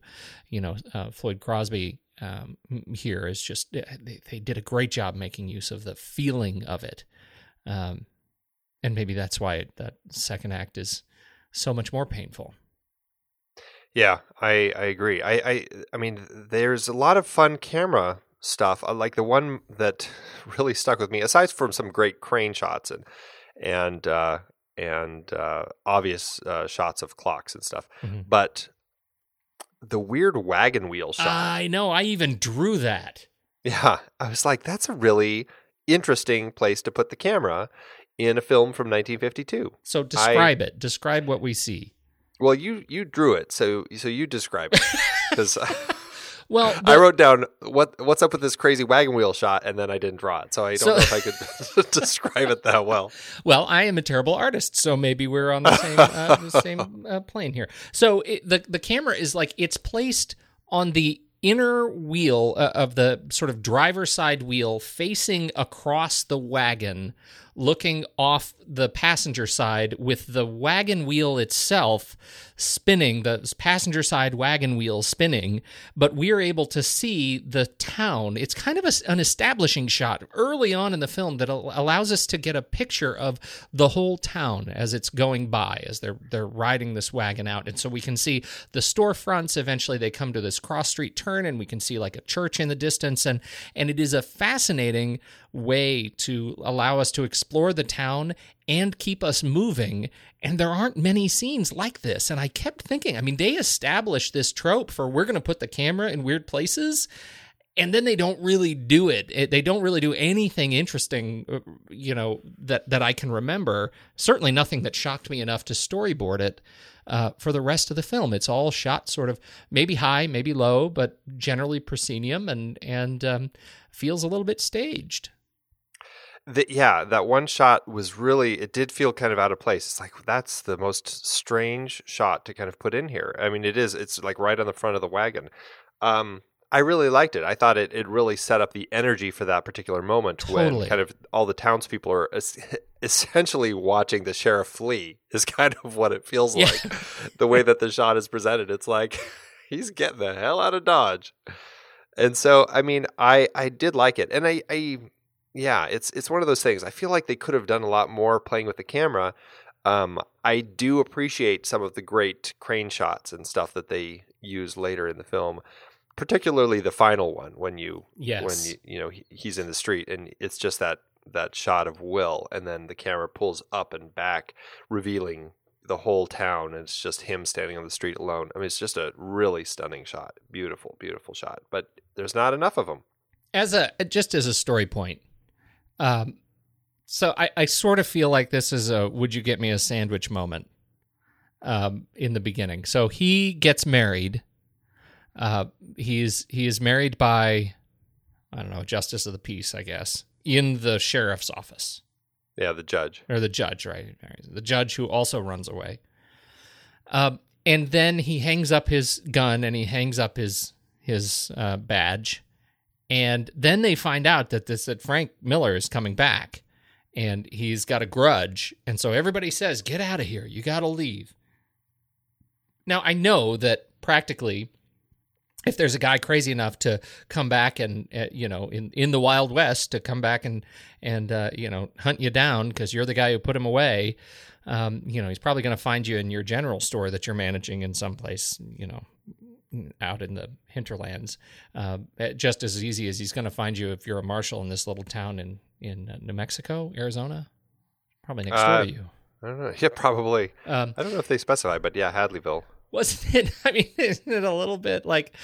you know, uh, Floyd Crosby um, here is just they, they did a great job making use of the feeling of it. Um, and maybe that's why that second act is so much more painful. Yeah, I, I agree. I, I I mean, there's a lot of fun camera stuff. Uh, Like the one that really stuck with me, aside from some great crane shots and and uh, and uh, obvious uh, shots of clocks and stuff, Mhm. but the weird wagon wheel shot. I know. I even drew that. Yeah, I was like, that's a really interesting place to put the camera in a film from 1952. So describe it. Describe what we see. Well, you you drew it, so so you describe it because Well, I wrote down what what's up with this crazy wagon wheel shot, and then I didn't draw it, so I don't So- know if I could describe it that well. Well, I am a terrible artist, so maybe we're on the same uh, the same uh, plane here. So it, the the camera is like it's placed on the inner wheel uh, of the sort of driver side wheel, facing across the wagon, looking off the passenger side with the wagon wheel itself spinning, the passenger side wagon wheel spinning, but we're able to see the town. It's kind of a, an establishing shot early on in the film that allows us to get a picture of the whole town as it's going by, as they're they're riding this wagon out, and so we can see the storefronts. Eventually, they come to this cross street turn, and we can see like a church in the distance, and and it is a fascinating way to allow us to explore the town and keep us moving. And there aren't many scenes like this. And I kept thinking, I mean, they established this trope for we're going to put the camera in weird places. And then they don't really do it. They don't really do anything interesting, uh, you know, that, that I can remember. Certainly nothing that shocked me enough to storyboard it uh, for the rest of the film. It's all shot sort of maybe high, maybe low, but generally proscenium and, and um, feels a little bit staged. The, yeah, that one shot was really, it did feel kind of out of place. It's like, that's the most strange shot to kind of put in here. I mean, it is, it's like right on the front of the wagon. Um, I really liked it. I thought it, it really set up the energy for that particular moment Totally. when kind of all the townspeople are es- essentially watching the sheriff flee, is kind of what it feels Yeah. like. the way that the shot is presented, it's like he's getting the hell out of Dodge. And so, I mean, I I did like it, and I, I yeah, it's it's one of those things. I feel like they could have done a lot more playing with the camera. Um, I do appreciate some of the great crane shots and stuff that they use later in the film, particularly the final one when you Yes. when you, you know he, he's in the street and it's just that that shot of Will, and then the camera pulls up and back, revealing the whole town, and it's just him standing on the street alone. I mean, it's just a really stunning shot, beautiful, beautiful shot. But there's not enough of them. as a just as a story point um so i i sort of feel like this is a would you get me a sandwich moment um in the beginning so he gets married uh he's he is married by i don't know justice of the peace i guess in the sheriff's office Yeah, the judge. or the judge, right? The judge who also runs away. Um, and then he hangs up his gun and he hangs up his his uh, badge, and then they find out that this that Frank Miller is coming back, and he's got a grudge, and so everybody says, "Get out of here! You got to leave." Now I know that practically if there's a guy crazy enough to come back and uh, you know in in the wild west to come back and and uh, you know hunt you down because you're the guy who put him away um, you know he's probably going to find you in your general store that you're managing in some place you know out in the hinterlands uh, just as easy as he's going to find you if you're a marshal in this little town in in uh, New Mexico Arizona probably next door Uh, to you I don't know. Yeah, probably. um, I don't know if they specify, but yeah, Hadleyville. wasn't it? I mean, isn't it a little bit like,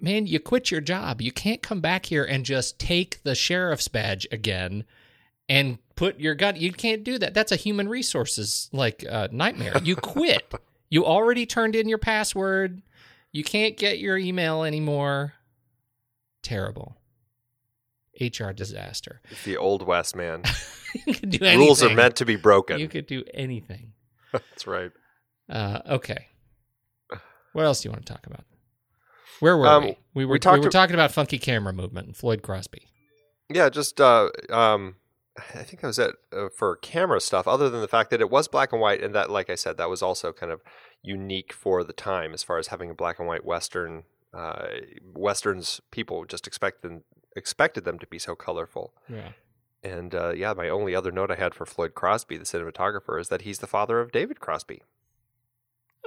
man, you quit your job. You can't come back here and just take the sheriff's badge again and put your gun. You can't do that. That's a human resources like uh, nightmare. You quit. you already turned in your password. You can't get your email anymore. Terrible. HR disaster. It's the old west, man. you could do anything. Rules are meant to be broken. You could do anything. That's right. Uh, okay. What else do you want to talk about? Where were Um, we? We were we we, were to- talking about funky camera movement and Floyd Crosby. Yeah, just uh, um, I think that was it uh, for camera stuff. Other than the fact that it was black and white, and that, like I said, that was also kind of unique for the time as far as having a black and white western. Uh, westerns people just expected expected them to be so colorful. Yeah. And uh, yeah, my only other note I had for Floyd Crosby, the cinematographer, is that he's the father of David Crosby.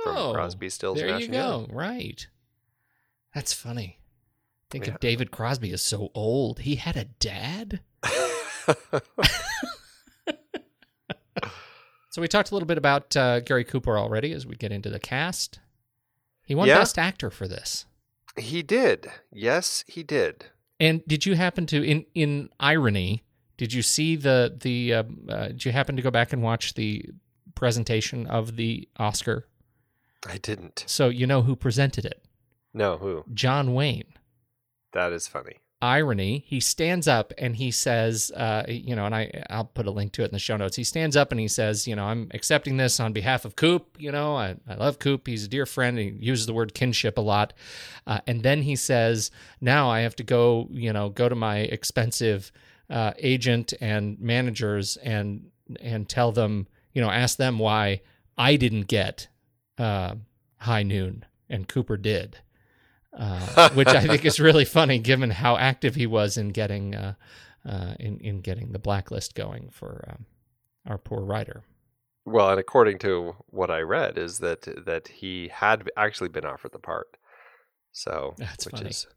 From oh, Crosby, Stills, there you go. Right. That's funny. Think Yeah. of David Crosby is so old. He had a dad. So we talked a little bit about uh, Gary Cooper already as we get into the cast. He won Yeah. Best Actor for this. he did. Yes, he did. And did you happen to, in in irony, did you see the the? Uh, uh, did you happen to go back and watch the presentation of the Oscar? I didn't. So you know who presented it? No, who? John Wayne. That is funny. Irony. He stands up and he says, uh, you know, and I I'll put a link to it in the show notes. He stands up and he says, you know, I'm accepting this on behalf of Coop. You know, I, I love Coop. He's a dear friend. He uses the word kinship a lot. Uh, and then he says, now I have to go, you know, go to my expensive uh, agent and managers and and tell them, you know, ask them why I didn't get uh, High Noon and Cooper did, uh, which I think is really funny given how active he was in getting uh, uh, in in getting the blacklist going for um, our poor writer. Well, and according to what I read, is that that he had actually been offered the part. So That's which funny. is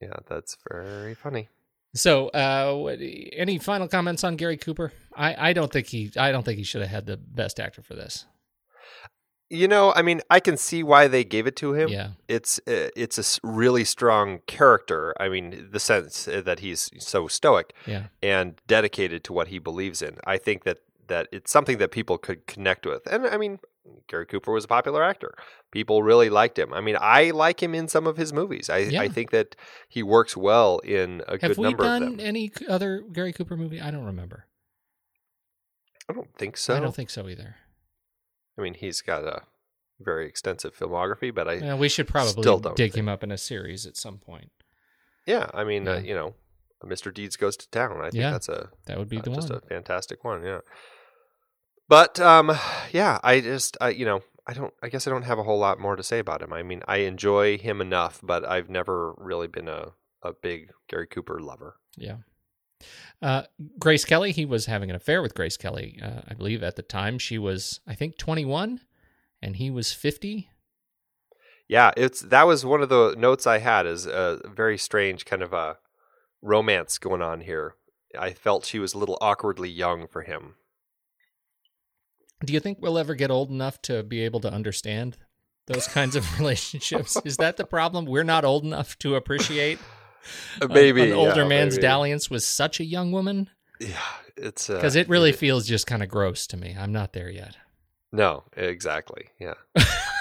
yeah, that's very funny. So, uh, any final comments on Gary Cooper? I, I don't think he I don't think he should have had the best actor for this. You know, I mean, I can see why they gave it to him. Yeah. It's uh, it's a really strong character. I mean, the sense uh, that he's so stoic Yeah. and dedicated to what he believes in. I think that that it's something that people could connect with. And I mean, Gary Cooper was a popular actor. People really liked him. I mean, I like him in some of his movies. I Yeah. I think that he works well in a Have good number of done them. any other Gary Cooper movie? I don't remember. I don't think so. I don't think so either. I mean, he's got a very extensive filmography, but I Yeah, we should probably still don't dig think- him up in a series at some point. Yeah, I mean, Uh, you know, Mr. Deeds goes to town. I think Yeah, that's a That would be uh, just one. a fantastic one. Yeah, but um, yeah, I just I you know I don't I guess I don't have a whole lot more to say about him. I mean, I enjoy him enough, but I've never really been a a big Gary Cooper lover. Yeah. Uh, Grace Kelly, he was having an affair with Grace Kelly, uh, I believe at the time. She was, I think, 21 and he was 50. Yeah, it's that was one of the notes I had is a very strange kind of a romance going on here. I felt she was a little awkwardly young for him. Do you think we'll ever get old enough to be able to understand those kinds of relationships? Is that the problem? We're not old enough to appreciate a- maybe an older yeah, man's dalliance with such a young woman? Yeah, it's uh, Because it really feels just kind of gross to me. I'm not there yet. No, exactly. Yeah,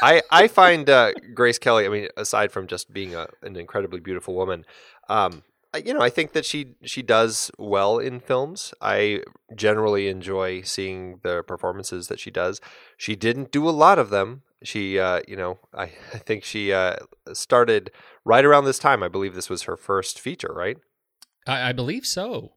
I I find uh, Grace Kelly. I mean, aside from just being a, an incredibly beautiful woman, um, I- you know, I think that she she does well in films. I generally enjoy seeing the performances that she does. She didn't do a lot of them. She, uh, you know, I, I think she uh, started right around this time. I believe this was her first feature, right? I, I believe so.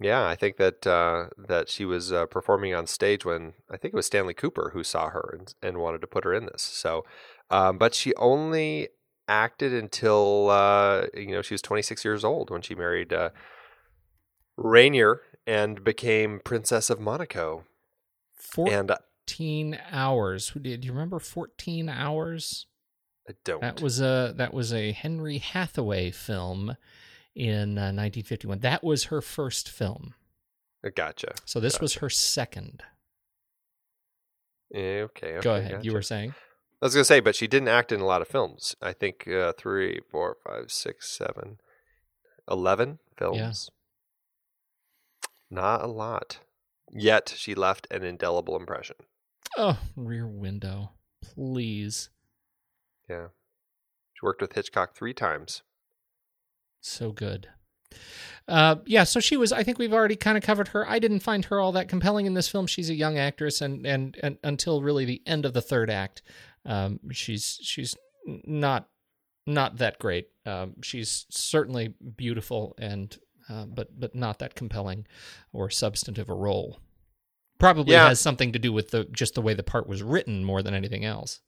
Yeah, I think that uh, that she was uh, performing on stage when I think it was Stanley Cooper who saw her and, and wanted to put her in this. So, um, but she only acted until uh, you know she was 26 years old when she married uh, Rainier and became Princess of Monaco. And uh, 14 hours. Who did you remember 14 hours? I don't. That was a that was a Henry Hathaway film in uh, 1951. That was her first film. Uh, Gotcha. So this was her second. Eh, Okay. Go ahead. gotcha. You were saying? I was gonna say, but she didn't act in a lot of films. I think uh, three, four, five, six, seven, eleven films. Not a lot. Yet she left an indelible impression. Oh, Rear Window. Please. Yeah. She worked with Hitchcock three times. So good. Uh, yeah, so she was. I think we've already kind of covered her. I didn't find her all that compelling in this film. She's a young actress, and and, and until really the end of the third act, um, she's she's not not that great. Um, she's certainly beautiful, and uh, but but not that compelling or substantive a role. Probably Yeah. has something to do with the just the way the part was written more than anything else.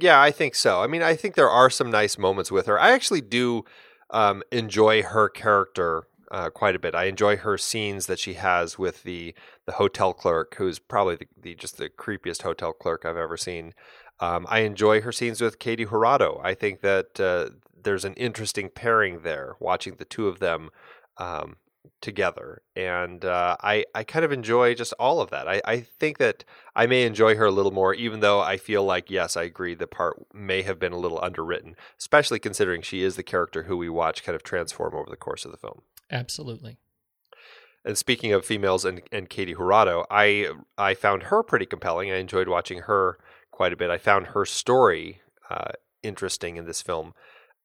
Yeah, I think so. I mean, I think there are some nice moments with her. I actually do um, enjoy her character uh, quite a bit. I enjoy her scenes that she has with the the hotel clerk, who's probably the, the just the creepiest hotel clerk I've ever seen. Um, I enjoy her scenes with Katy Jurado. I think that uh, there's an interesting pairing there, watching the two of them um, together, and uh, I I kind of enjoy just all of that. I, I think that I may enjoy her a little more, even though I feel like yes, I agree the part may have been a little underwritten, especially considering she is the character who we watch kind of transform over the course of the film. Absolutely. And speaking of females and, and Katy Jurado, I I found her pretty compelling. I enjoyed watching her quite a bit. I found her story uh, interesting in this film,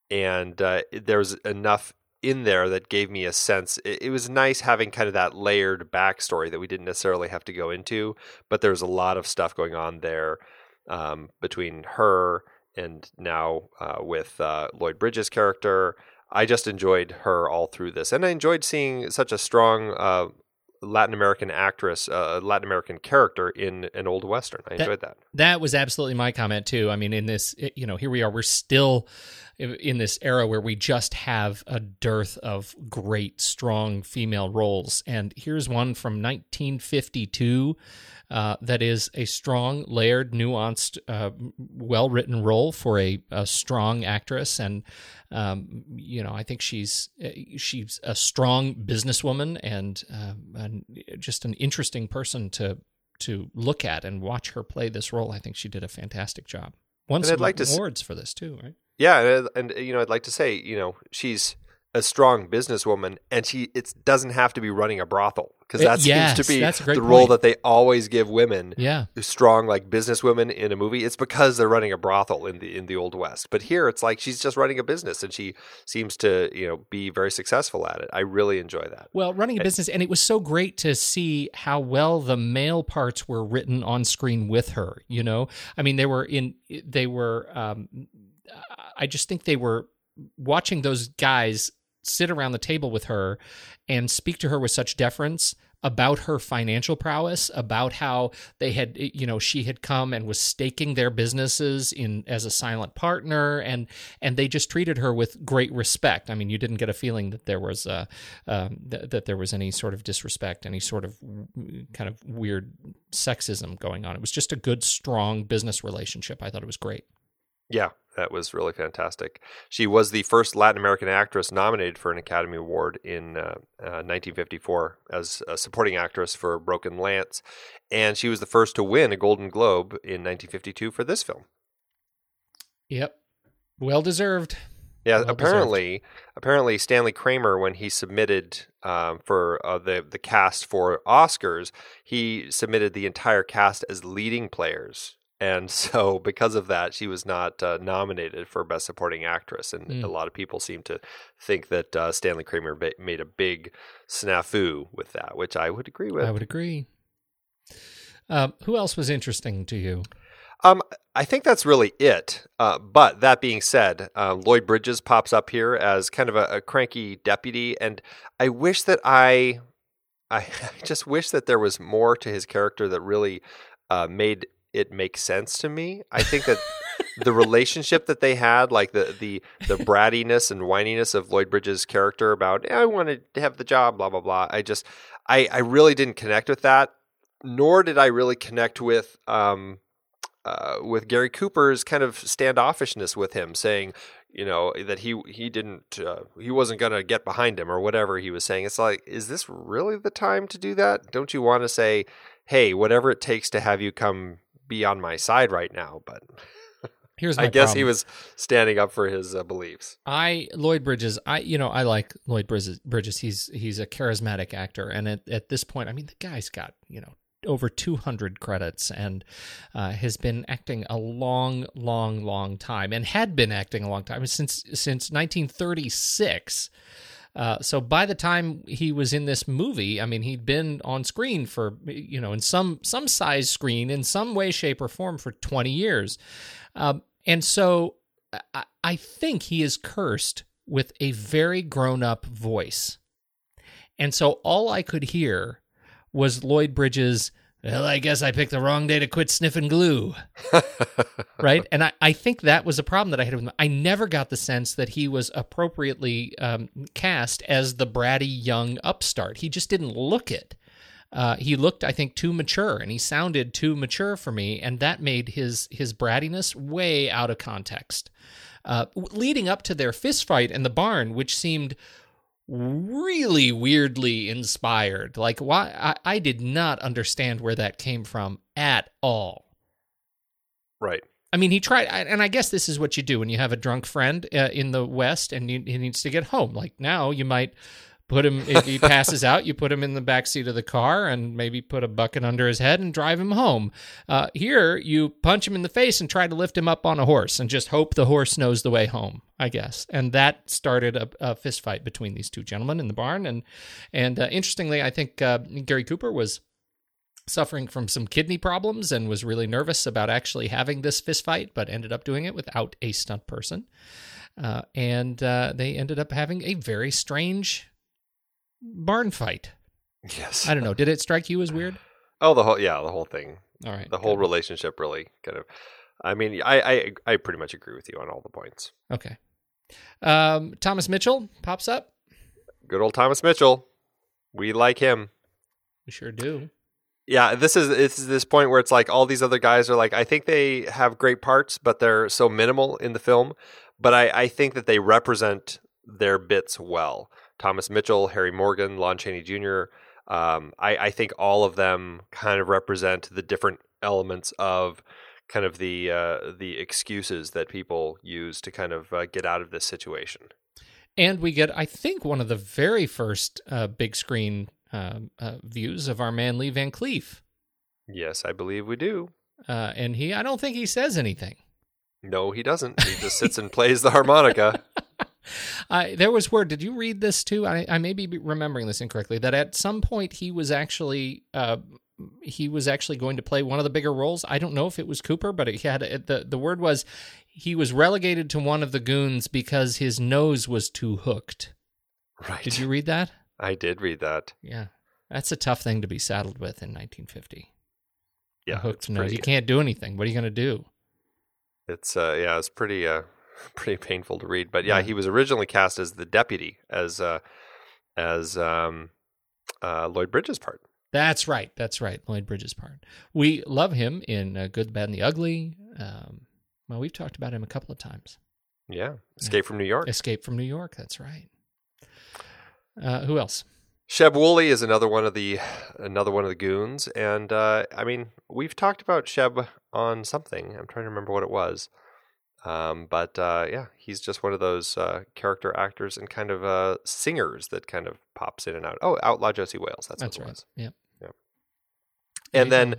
and uh, there was enough in there that gave me a sense. It, it was nice having kind of that layered backstory that we didn't necessarily have to go into, but there was a lot of stuff going on there um, between her and now uh, with uh, Lloyd Bridges' character. I just enjoyed her all through this, and I enjoyed seeing such a strong uh, Latin American actress, uh, Latin American character in an old western. I enjoyed that. That was absolutely my comment too. I mean, in this, you know, here we are. We're still in this era where we just have a dearth of great, strong female roles, and here's one from 1952 uh, that is a strong, layered, nuanced, uh, well written role for a, a, strong actress. And, um, you know, I think she's uh, she's a strong businesswoman and, uh, and just an interesting person to to look at and watch her play this role. I think she did a fantastic job. Won some like awards to, for this too, right? Yeah, and, and you know, I'd like to say, you know, she's a strong businesswoman, and she it doesn't have to be running a brothel because that yes, seems to be the point. role that they always give women. Yeah, strong like businesswomen in a movie. It's because they're running a brothel in the in the old west. But here, it's like she's just running a business, and she seems to you know be very successful at it. I really enjoy that. Well, running a business, and it was so great to see how well the male parts were written on screen with her. You know, I mean, they were in they were. Um, I just think they were watching those guys sit around the table with her and speak to her with such deference about her financial prowess about how they had you know she had come and was staking their businesses in as a silent partner and and they just treated her with great respect. I mean you didn't get a feeling that there was a um, th- that there was any sort of disrespect any sort of kind of weird sexism going on. It was just a good strong business relationship. I thought it was great yeah that was really fantastic. She was the first Latin American actress nominated for an Academy Award in uh, uh, 1954 as a supporting actress for Broken Lance, and she was the first to win a Golden Globe in 1952 for this film. Yep, well deserved. Yeah, well apparently, deserved. apparently Stanley Kramer, when he submitted um, for uh, the the cast for Oscars, he submitted the entire cast as leading players and so because of that she was not uh, nominated for best supporting actress and mm. a lot of people seem to think that uh, stanley kramer ba- made a big snafu with that which i would agree with i would agree uh, who else was interesting to you um, I think that's really it. Uh, but that being said, uh, Lloyd Bridges pops up here as kind of a, a cranky deputy, and I wish that I, I just wish that there was more to his character that really uh, made it makes sense to me. I think that the relationship that they had, like the the the brattiness and whininess of Lloyd Bridges' character about I wanted to have the job, blah blah blah. I just I I really didn't connect with that. Nor did I really connect with um uh, with Gary Cooper's kind of standoffishness with him, saying, you know, that he he didn't uh, he wasn't going to get behind him or whatever he was saying. It's like, is this really the time to do that? Don't you want to say, hey, whatever it takes to have you come be on my side right now, but here's I guess problem. he was standing up for his uh, beliefs. I Lloyd Bridges, I you know I like Lloyd Bridges. Bridges, he's he's a charismatic actor, and at at this point, I mean the guy's got you know over 200 credits and uh, has been acting a long, long, long time, and had been acting a long time since since 1936. Uh, so by the time he was in this movie, I mean, he'd been on screen for you know in some some size screen in some way, shape, or form for twenty years, um, and so I, I think he is cursed with a very grown up voice, and so all I could hear was Lloyd Bridges well, I guess I picked the wrong day to quit sniffing glue. right? And I, I think that was a problem that I had with him. I never got the sense that he was appropriately um, cast as the bratty young upstart. He just didn't look it. Uh, he looked, I think, too mature, and he sounded too mature for me, and that made his his brattiness way out of context. Uh, leading up to their fist fight in the barn, which seemed really weirdly inspired. Like why I, I did not understand where that came from at all. Right. I mean, he tried, and I guess this is what you do when you have a drunk friend uh, in the West and you, he needs to get home. Like now, you might put him if he passes out you put him in the back seat of the car and maybe put a bucket under his head and drive him home. Uh, here you punch him in the face and try to lift him up on a horse and just hope the horse knows the way home i guess. And that started a, a fist fight between these two gentlemen in the barn. And and uh, interestingly i think uh, gary cooper was suffering from some kidney problems and was really nervous about actually having this fist fight but ended up doing it without a stunt person. Uh, and uh, they ended up having a very strange barn fight. Yes. I don't know. Did it strike you as weird? Oh, the whole yeah, the whole thing. All right. The whole good. relationship really kind of. I mean, I, I I pretty much agree with you on all the points. Okay. Um, Thomas Mitchell pops up. Good old Thomas Mitchell. We like him. We sure do. Yeah, this is this is this point where it's like all these other guys are like I think they have great parts, but they're so minimal in the film. But I, I think that they represent their bits well. Thomas Mitchell, Harry Morgan, Lon Chaney Jr. Um, I, I think all of them kind of represent the different elements of kind of the uh, the excuses that people use to kind of uh, get out of this situation. And we get, I think, one of the very first uh, big screen uh, uh, views of our man Lee Van Cleef. Yes, I believe we do. Uh, and he, I don't think he says anything. No, he doesn't. He just sits and plays the harmonica. I there was word. Did you read this too? I, I may be remembering this incorrectly. That at some point he was actually uh, he was actually going to play one of the bigger roles. I don't know if it was Cooper, but he had the the word was he was relegated to one of the goons because his nose was too hooked. Right. Did you read that? I did read that. Yeah, that's a tough thing to be saddled with in 1950. Yeah, a hooked nose. You can't do anything. What are you going to do? It's uh yeah, it's pretty uh pretty painful to read. But yeah, Yeah. he was originally cast as the deputy as uh as um uh Lloyd Bridges' part. That's right. That's right. Lloyd Bridges' part. We love him in uh, Good, the Bad, and the Ugly. Um, well, we've talked about him a couple of times. Yeah. Escape from New York. Escape from New York. That's right. Uh, who else? Sheb Wooley is another one of the another one of the goons, and uh, I mean we've talked about Sheb on something. I'm trying to remember what it was, um, but uh, yeah, he's just one of those uh, character actors and kind of uh, singers that kind of pops in and out. Oh, Outlaw Josey Wales, that's, That's what it right. was. Yep. Yep. And then.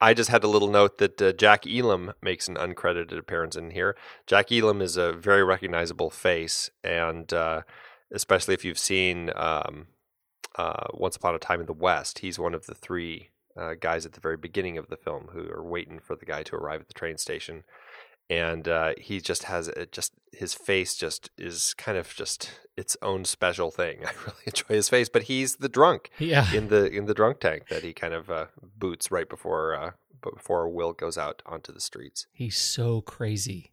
I just had a little note that uh, Jack Elam makes an uncredited appearance in here. Jack Elam is a very recognizable face, and uh, especially if you've seen um, uh, Once Upon a Time in the West, he's one of the three uh, guys at the very beginning of the film who are waiting for the guy to arrive at the train station. And uh, he just has it just his face just is kind of just its own special thing. I really enjoy his face, but he's the drunk Yeah. in the in the drunk tank that he kind of uh, boots right before uh, before Will goes out onto the streets. He's so crazy.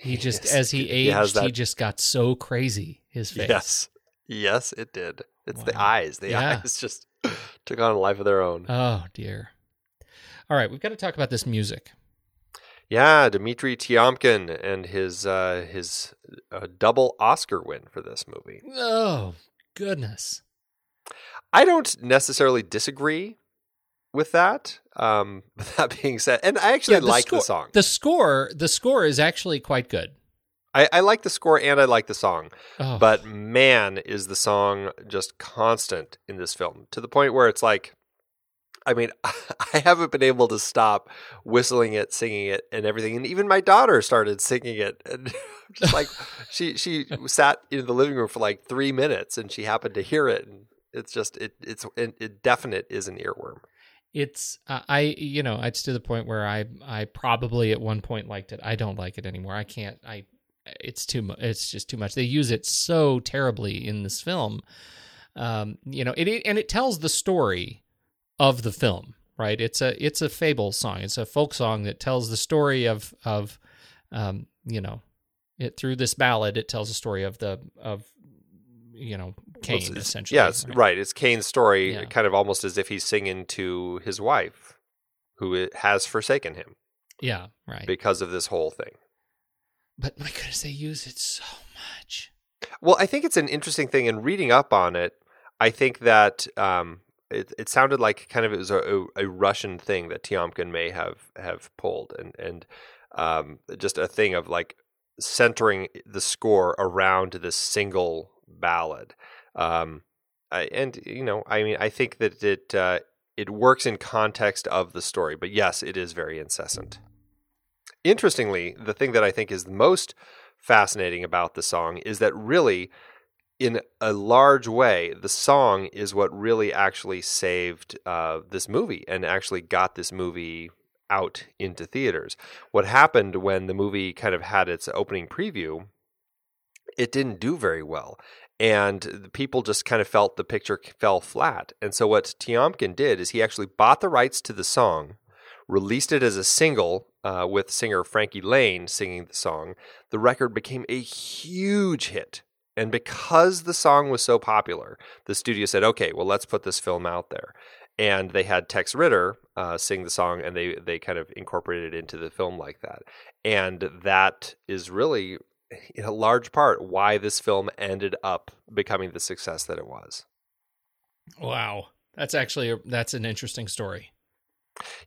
He just, Yes. as he He aged, he, that- just got so crazy. His face. Yes, yes, it did. It's the eyes. The Yeah. eyes just took on a life of their own. Oh dear. All right, we've got to talk about this music. Yeah, Dimitri Tiomkin and his uh, his uh, double Oscar win for this movie. Oh goodness. I don't necessarily disagree with that. Um, but that being said, and I actually Yeah, like score, the song. The score, the score is actually quite good. I, I like the score and I like the song. Oh, But man, is the song just constant in this film to the point where it's like, I mean, I haven't been able to stop whistling it, singing it, and everything. And even my daughter started singing it, and just like she she sat in the living room for like three minutes, and she happened to hear it, and it's just it it's it, it definite is an earworm. it's uh, I you know it's to the point where I I probably at one point liked it. I don't like it anymore. I can't. I it's too much. It's just too much. They use it so terribly in this film. Um, you know, it, it and it tells the story of the film. Right? It's a it's a fable song. It's a folk song that tells the story of of um, you know it through this ballad. It tells the story of the of you know Kane Well, essentially. Yeah, it's, right. It's Kane's story, Yeah. kind of almost as if he's singing to his wife, who has forsaken him Yeah. Right. because of this whole thing. But my goodness, they use it so much. Well, I think it's an interesting thing. In reading up on it, I think that um, it, it sounded like kind of it was a, a Russian thing that Tiomkin may have have pulled, and and um, just a thing of like centering the score around this single ballad. Um, I, and you know, I mean, I think that it uh, it works in context of the story, but yes, it is very incessant. Interestingly, the thing that I think is most fascinating about the song is that really, in a large way, the song is what really actually saved uh, this movie and actually got this movie out into theaters. What happened when the movie kind of had its opening preview it didn't do very well. And the people just kind of felt the picture fell flat. And so what Tiomkin did is he actually bought the rights to the song, released it as a single uh, with singer Frankie Laine singing the song. The record became a huge hit. And because the song was so popular, the studio said, okay, well, let's put this film out there. And they had Tex Ritter uh, sing the song, and they, they kind of incorporated it into the film like that. And that is really, in a large part, why this film ended up becoming the success that it was. Wow. That's actually a, that's an interesting story.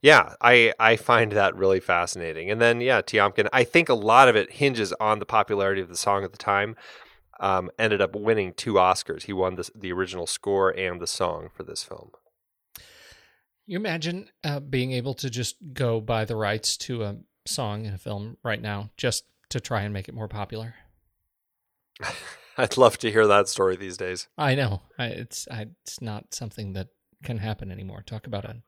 Yeah, I I find that really fascinating. And then yeah, Tiomkin, I think a lot of it hinges on the popularity of the song at the time. Um, ended up winning two Oscars. He won the the original score and the song for this film. You imagine uh, being able to just go buy the rights to a song in a film right now, just to try and make it more popular. I'd love to hear that story these days. I know I, it's I, it's not something that can happen anymore. Talk about an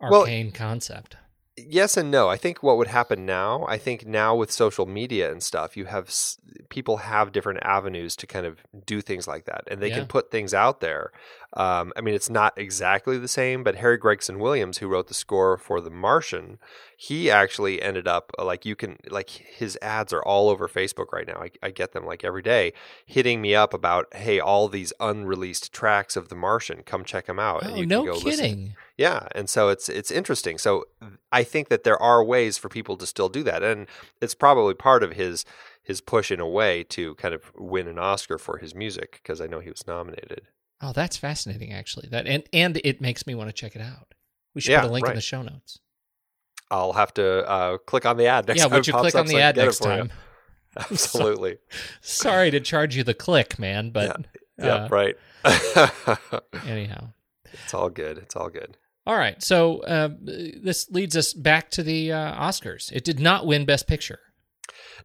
Well, arcane concept. Yes and no. I think what would happen now, I think now with social media and stuff, you have s- people have different avenues to kind of do things like that, and they Yeah. can put things out there. Um, I mean, it's not exactly the same, but Harry Gregson Williams, who wrote the score for The Martian, he actually ended up uh, like you can like his ads are all over Facebook right now. I, I get them like every day, hitting me up about hey, all these unreleased tracks of The Martian, come check them out. Oh, you no can go listen. Yeah, and so it's it's interesting. So I think that there are ways for people to still do that, and it's probably part of his his push in a way to kind of win an Oscar for his music because I know he was nominated. Oh, that's fascinating, actually. That and and it makes me want to check it out. We should Yeah, put a link in the show notes. I'll have to uh, click on the ad next yeah, time. would you click on the can ad next you. time? Absolutely. Sorry to charge you the click, man, but yeah, uh, right. anyhow. it's all good. It's all good. All right, so uh, this leads us back to the uh, Oscars. It did not win Best Picture.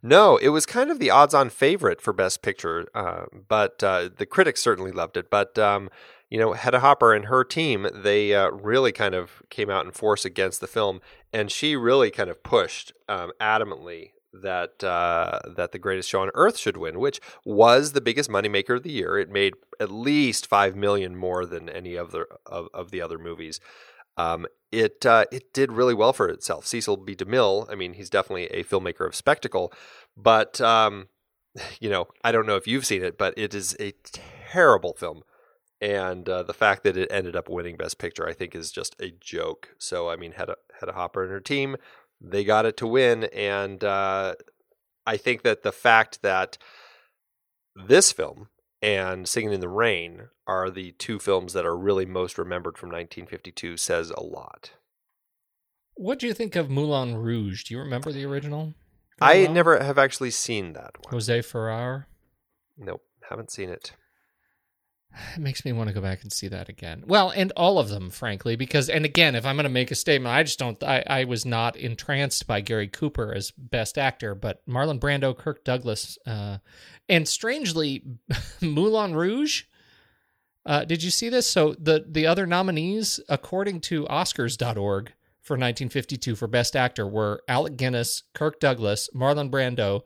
No, it was kind of the odds-on favorite for Best Picture, uh, but uh, the critics certainly loved it. But um, you know, Hedda Hopper and her team, they uh, really kind of came out in force against the film, and she really kind of pushed um, adamantly that uh, that the Greatest Show on Earth should win, which was the biggest moneymaker of the year. It made at least five million more than any of the of, of the other movies. Um, it uh, it did really well for itself. Cecil B. DeMille, I mean, he's definitely a filmmaker of spectacle, but um, you know, I don't know if you've seen it, but it is a terrible film, and uh, the fact that it ended up winning Best Picture, I think, is just a joke. So, I mean, Hedda, Hedda Hopper and her team, they got it to win, and uh, I think that the fact that this film and Singing in the Rain are the two films that are really most remembered from 1952 says a lot. What do you think of Moulin Rouge? Do you remember the original? I never have actually seen that one. Jose Ferrer. Nope, haven't seen it. It makes me want to go back and see that again. Well, and all of them, frankly, because and again, if I'm going to make a statement, I just don't. I, I was not entranced by Gary Cooper as best actor, but Marlon Brando, Kirk Douglas, uh, and strangely, Moulin Rouge. Uh, did you see this? So the the other nominees, according to Oscars.org for 1952 for Best Actor, were Alec Guinness, Kirk Douglas, Marlon Brando,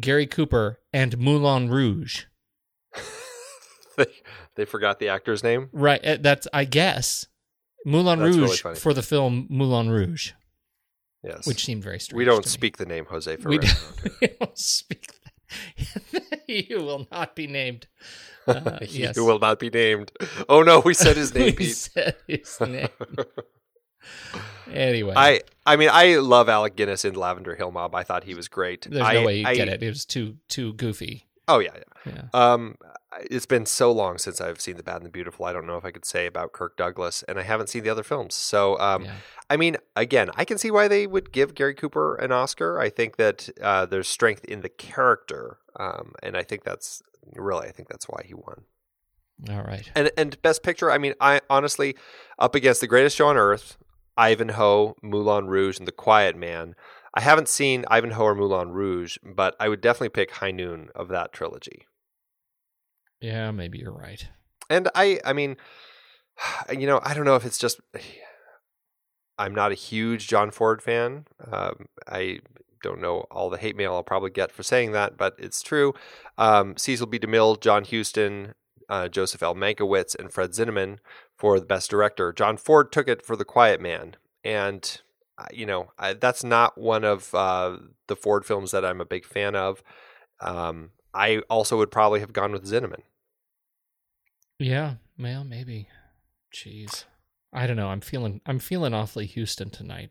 Gary Cooper, and Moulin Rouge. they, they forgot the actor's name. Right. uh, That's I guess Moulin That's Rouge funny. for the film Moulin Rouge, Yes, which seemed very strange. we don't to me. speak the name Jose Ferrer. We don't, we don't speak. That. you will not be named. Uh, he yes. will not be named. Oh no, we said his name. we Pete. said his name. anyway, I I mean I love Alec Guinness in Lavender Hill Mob. I thought he was great. there's I, no way you get it. It was too too goofy. Oh yeah, yeah. Yeah. Um, it's been so long since I've seen The Bad and the Beautiful. I don't know if I could say about Kirk Douglas, and I haven't seen the other films. So, um, Yeah. I mean, again, I can see why they would give Gary Cooper an Oscar. I think that uh, there's strength in the character, um, and I think that's really, I think that's why he won. All right. And and Best Picture, I mean, I honestly, up against The Greatest Show on Earth, Ivanhoe, Moulin Rouge, and The Quiet Man. I haven't seen Ivanhoe or Moulin Rouge, but I would definitely pick High Noon of that trilogy. Yeah, maybe you're right. And I, I mean, you know, I don't know if it's just I'm not a huge John Ford fan. Um, I don't know all the hate mail I'll probably get for saying that, but it's true. Um, Cecil B. DeMille, John Huston, uh, Joseph L. Mankiewicz, and Fred Zinnemann for the best director. John Ford took it for The Quiet Man, and uh, you know I, that's not one of uh, the Ford films that I'm a big fan of. Um, I also would probably have gone with Zinnemann. Yeah, well, maybe. Jeez, I don't know. I'm feeling I'm feeling awfully Huston tonight.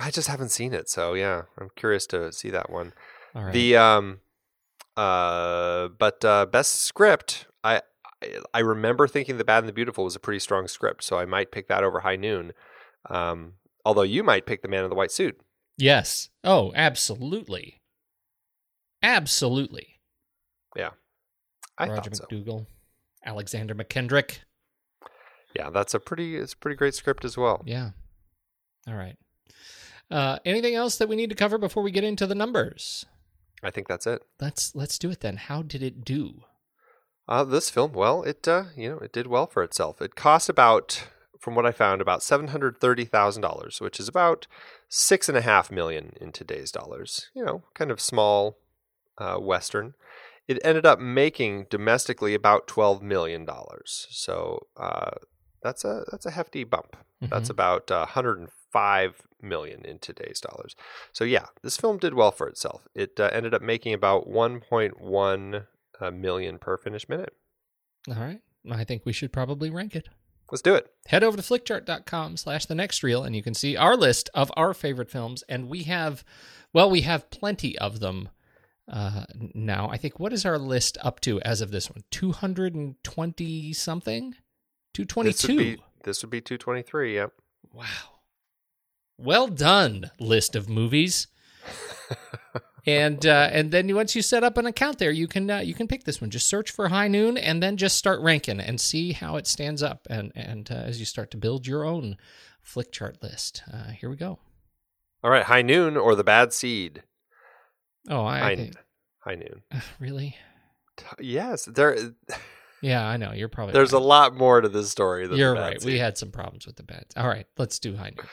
I just haven't seen it, so yeah, I'm curious to see that one. All right. The um, uh, but uh, best script, I I remember thinking The Bad and the Beautiful was a pretty strong script, so I might pick that over High Noon. Um, although you might pick The Man in the White Suit. yes. Oh, absolutely. Absolutely. Yeah, I Roger thought so. MacDougall, Alexander Mackendrick. Yeah, that's a pretty it's a pretty great script as well. Yeah. All right. Uh, anything else that we need to cover before we get into the numbers? I think that's it. Let's let's do it then. How did it do? Uh, this film, well, it uh, you know it did well for itself. It cost about, from what I found, about seven hundred thirty thousand dollars, which is about six and a half million in today's dollars. You know, kind of small uh, western. It ended up making domestically about twelve million dollars. So uh, that's a that's a hefty bump. That's Mhm. about uh, hundred and five million in today's dollars. So yeah, this film did well for itself. It uh, ended up making about one point one uh, per finished minute. All right. I think we should probably rank it. Let's do it. Head over to flickchart.com slash the next reel and you can see our list of our favorite films. And we have, well, we have plenty of them uh, now. I think, what is our list up to as of this one? 220 something? This 222. would be this would be two twenty three. Yep. Wow. Well done, list of movies. and uh, and then once you set up an account there, you can uh, you can pick this one. Just search for High Noon and then just start ranking and see how it stands up. And and uh, as you start to build your own flick chart list, uh, here we go. All right, High Noon or The Bad Seed. Oh, I, High, think, High Noon. really? Yes, there. Yeah, I know. You're probably There's a lot more to this story than You're right. We had some problems with the bad. All right, let's do High Noon.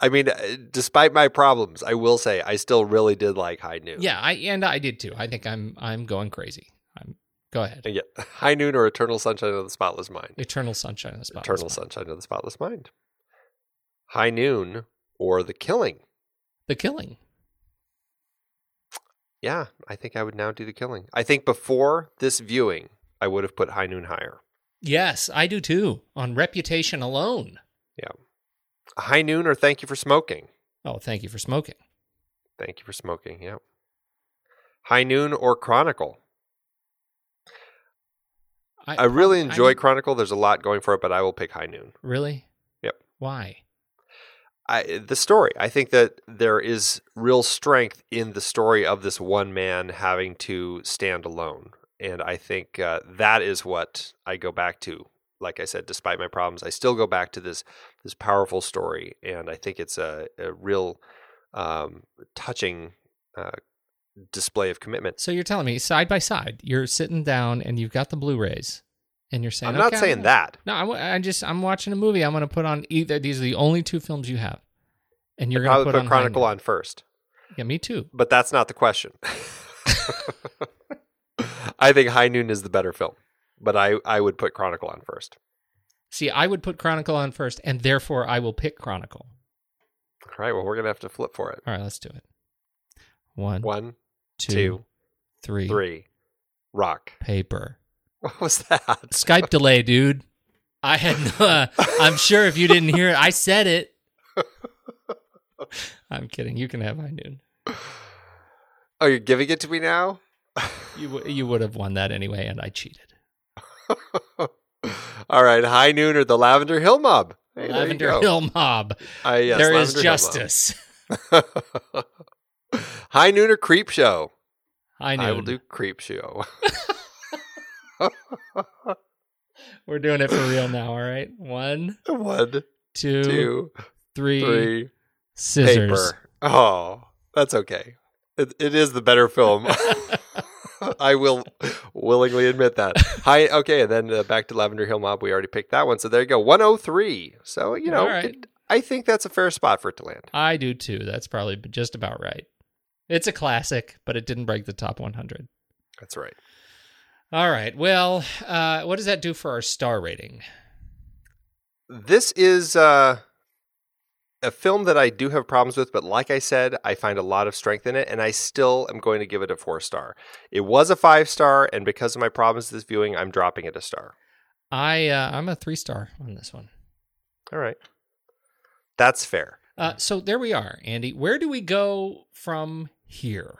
I mean, uh, despite my problems, I will say I still really did like High Noon. Yeah, I and I did too. I think I'm I'm going crazy. I'm go ahead. Yeah. High Noon or Eternal Sunshine of the Spotless Mind. Eternal Sunshine of the Spotless Eternal Mind. Sunshine of the Spotless Mind. High Noon or The Killing. The Killing. Yeah, I think I would now do The Killing. I think before this viewing, I would have put High Noon higher. Yes, I do too. On reputation alone. Yeah. High Noon or Thank You for Smoking. Oh, thank you for smoking. Thank you for smoking. Yep. High Noon or Chronicle. I really enjoy I- Chronicle. There's a lot going for it, but I will pick High Noon. really? Yep. Why? I, the story. I think that there is real strength in the story of this one man having to stand alone, and I think uh, that is what I go back to. Like I said, despite my problems, I still go back to this this powerful story, and I think it's a, a real um, touching uh, display of commitment. So you're telling me side by side, you're sitting down and you've got the Blu-rays, and you're saying, I'm not "Okay, saying that. No, I'm, I just I'm watching a movie. I'm going to put on either. These are the only two films you have, and you're going to probably put, put on Chronicle on first. Yeah, me too. But that's not the question. I think High Noon is the better film, but I, I would put Chronicle on first. See, I would put Chronicle on first, and therefore I will pick Chronicle. All right, well, we're going to have to flip for it. All right, let's do it. One, One, two, two, three, three, rock. paper. What was that? Skype delay, dude. I had. Uh, I'm sure if you didn't hear it, I said it. I'm kidding. You can have High Noon. Oh, you're giving it to me now? You w- you would have won that anyway, and I cheated. All right, High Noon or the Lavender Hill Mob? Hey, Lavender. Hill Mob. Uh, yes, there is Lavender Hill justice. High Noon or Creep Show? High Noon. I will do Creep Show. We're doing it for real now. All right. One, One, two, two, three. three. Scissors. Paper. Oh, that's okay. It, it is the better film. I will willingly admit that. Hi, okay, and then uh, back to Lavender Hill Mob. We already picked that one, so there you go. One hundred three. So you know, right. it- I think that's a fair spot for it to land. I do too. That's probably just about right. It's a classic, but it didn't break the top 100. That's right. All right. Well, uh, what does that do for our star rating? This is uh, a film that I do have problems with, but like I said, I find a lot of strength in it, and I still am going to give it a four star. It was a five star, and because of my problems with this viewing, I'm dropping it a star. I uh, I'm a three star on this one. All right, that's fair. Uh, so there we are, Andy. Where do we go from here?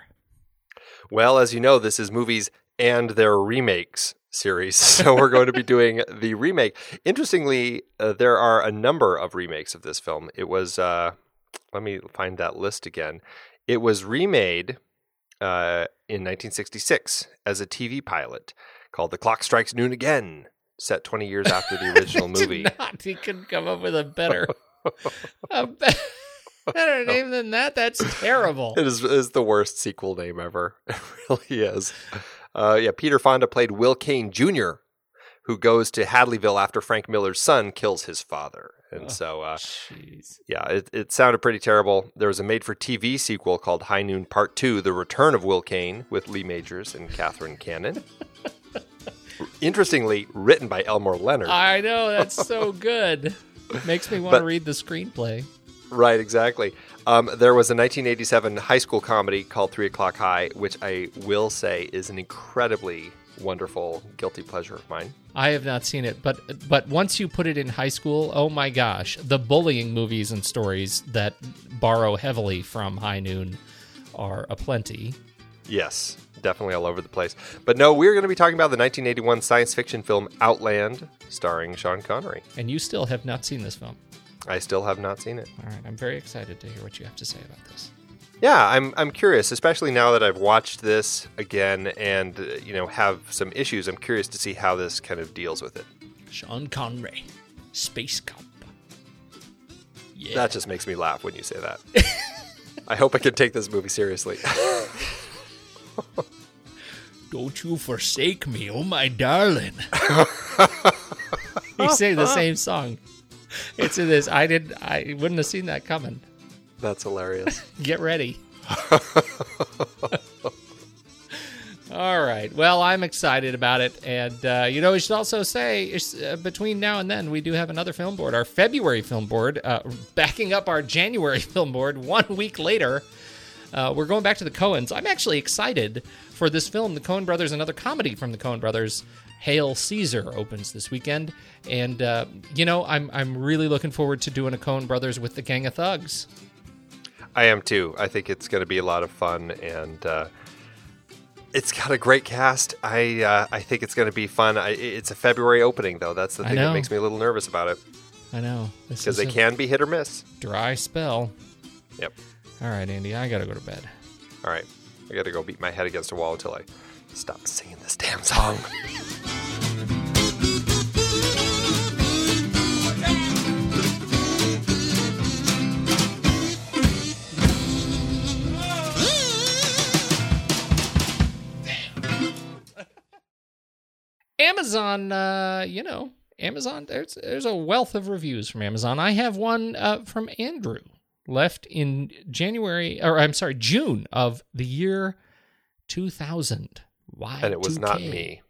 Well, as you know, this is movies and their remakes series. So we're going to be doing the remake. Interestingly, uh, there are a number of remakes of this film. It was, uh, let me find that list again. It was remade uh, in 1966 as a TV pilot called The Clock Strikes Noon Again, set 20 years after the original movie. Not, he couldn't come up with a better, a be- better name than that. That's terrible. It is, it is the worst sequel name ever. It really is. Uh, yeah, Peter Fonda played Will Kane Jr., who goes to Hadleyville after Frank Miller's son kills his father. And Oh, so, uh, yeah, it, it sounded pretty terrible. There was a made for TV sequel called High Noon Part 2 The Return of Will Kane with Lee Majors and Katherine Cannon. Interestingly, written by Elmore Leonard. I know that's so good. Makes me want to read the screenplay. Right, exactly. Um, there was a 1987 high school comedy called Three O'Clock High, which I will say is an incredibly wonderful guilty pleasure of mine. I have not seen it, but but once you put it in high school, oh my gosh, the bullying movies and stories that borrow heavily from High Noon are aplenty. Yes, definitely all over the place. But no, we're going to be talking about the 1981 science fiction film Outland, starring Sean Connery. And you still have not seen this film. I still have not seen it. All right, I'm very excited to hear what you have to say about this. Yeah, I'm I'm curious, especially now that I've watched this again and uh, you know have some issues. I'm curious to see how this kind of deals with it. Sean Connery, Space Cop. Yeah. That just makes me laugh when you say that. I hope I can take this movie seriously. Don't you forsake me, oh my darling. you sing the same song. It's in this. I did. I wouldn't have seen that coming. That's hilarious. Get ready. All right. Well, I'm excited about it, and uh, you know, we should also say uh, between now and then we do have another film board, our February film board, uh, backing up our January film board. One week later, uh, we're going back to the Coens. I'm actually excited for this film, The Coen Brothers, another comedy from the Coen Brothers. Hail Caesar opens this weekend, and uh, you know, I'm I'm really looking forward to doing a Coen Brothers with the Gang of Thugs. I am too. I think it's going to be a lot of fun, and uh, it's got a great cast. I uh, I think it's going to be fun. I, it's a February opening, though. That's the thing that makes me a little nervous about it I know because they can be hit or miss. dry spell. Yep. All right, Andy, I gotta go to bed. All right, I got to go beat my head against a wall until I stop singing this damn song. Amazon, uh, you know, Amazon. There's there's a wealth of reviews from Amazon. I have one uh, from Andrew, left in January, or I'm sorry, June of the year 2000. Why? and it was not me.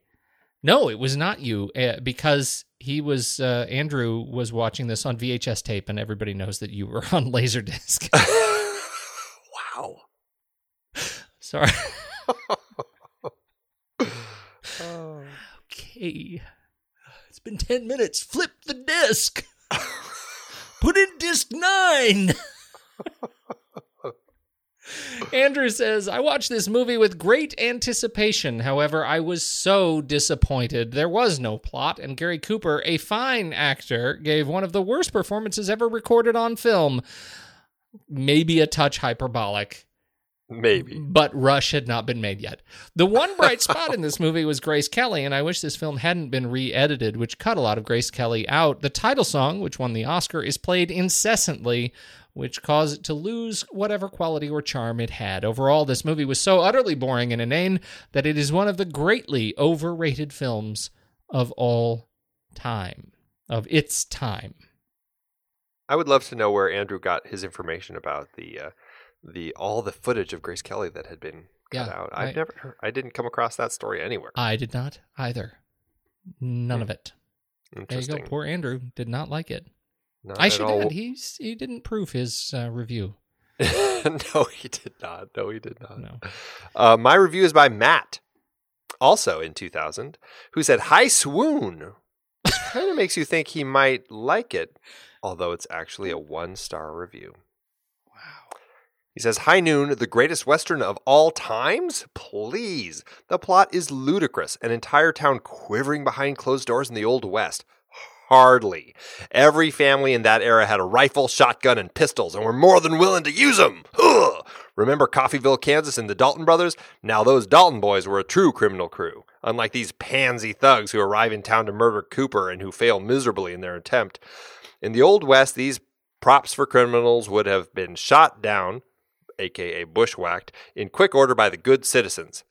No, it was not you, uh, because he was uh, Andrew was watching this on VHS tape, and everybody knows that you were on Laserdisc. wow. Sorry. Oh. Okay. It's been 10 minutes. Flip the disc. Put in disc nine. Andrew says, I watched this movie with great anticipation. However, I was so disappointed. There was no plot, and Gary Cooper, a fine actor, gave one of the worst performances ever recorded on film. Maybe a touch hyperbolic Maybe. but Rush had not been made yet. The one bright spot in this movie was Grace Kelly, and I wish this film hadn't been re edited, which cut a lot of Grace Kelly out. The title song, which won the Oscar, is played incessantly, which caused it to lose whatever quality or charm it had. Overall, this movie was so utterly boring and inane that it is one of the greatly overrated films of all time, of its time. I would love to know where Andrew got his information about the uh, the all the footage of Grace Kelly that had been cut Yeah, out. I've I- never I didn't come across that story anywhere. I did not either. None of it. There you go. Poor Andrew did not like it. Not I should all- add, he's, he didn't prove his uh, review. no, he did not. No, he did not. No. Uh, my review is by Matt, also in 2000, who said, Hi, swoon. Which kind of makes you think he might like it, although it's actually a one star review. Wow. He says, High Noon, the greatest Western of all times? Please. The plot is ludicrous. An entire town quivering behind closed doors in the Old West. Hardly. Every family in that era had a rifle, shotgun, and pistols, and were more than willing to use them. Ugh. Remember Coffeyville, Kansas, and the Dalton brothers? Now those Dalton boys were a true criminal crew. Unlike these pansy thugs who arrive in town to murder Cooper and who fail miserably in their attempt. In the Old West, these props for criminals would have been shot down, aka bushwhacked, in quick order by the good citizens.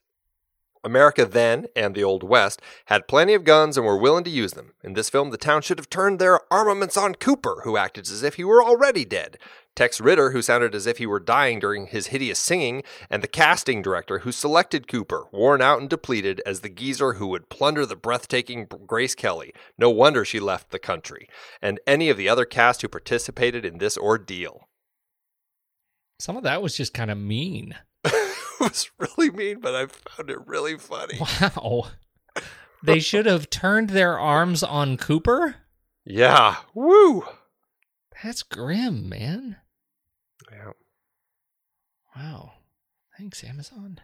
America then, and the Old West, had plenty of guns and were willing to use them. In this film, the town should have turned their armaments on Cooper, who acted as if he were already dead. Tex Ritter, who sounded as if he were dying during his hideous singing, and the casting director, who selected Cooper, worn out and depleted, as the geezer who would plunder the breathtaking Grace Kelly. No wonder she left the country. And any of the other cast who participated in this ordeal. Some of that was just kind of mean. It was really mean, but I found it really funny. Wow. They should have turned their arms on Cooper? Yeah. Woo. That's grim, man. Yeah. Wow. Thanks, Amazon.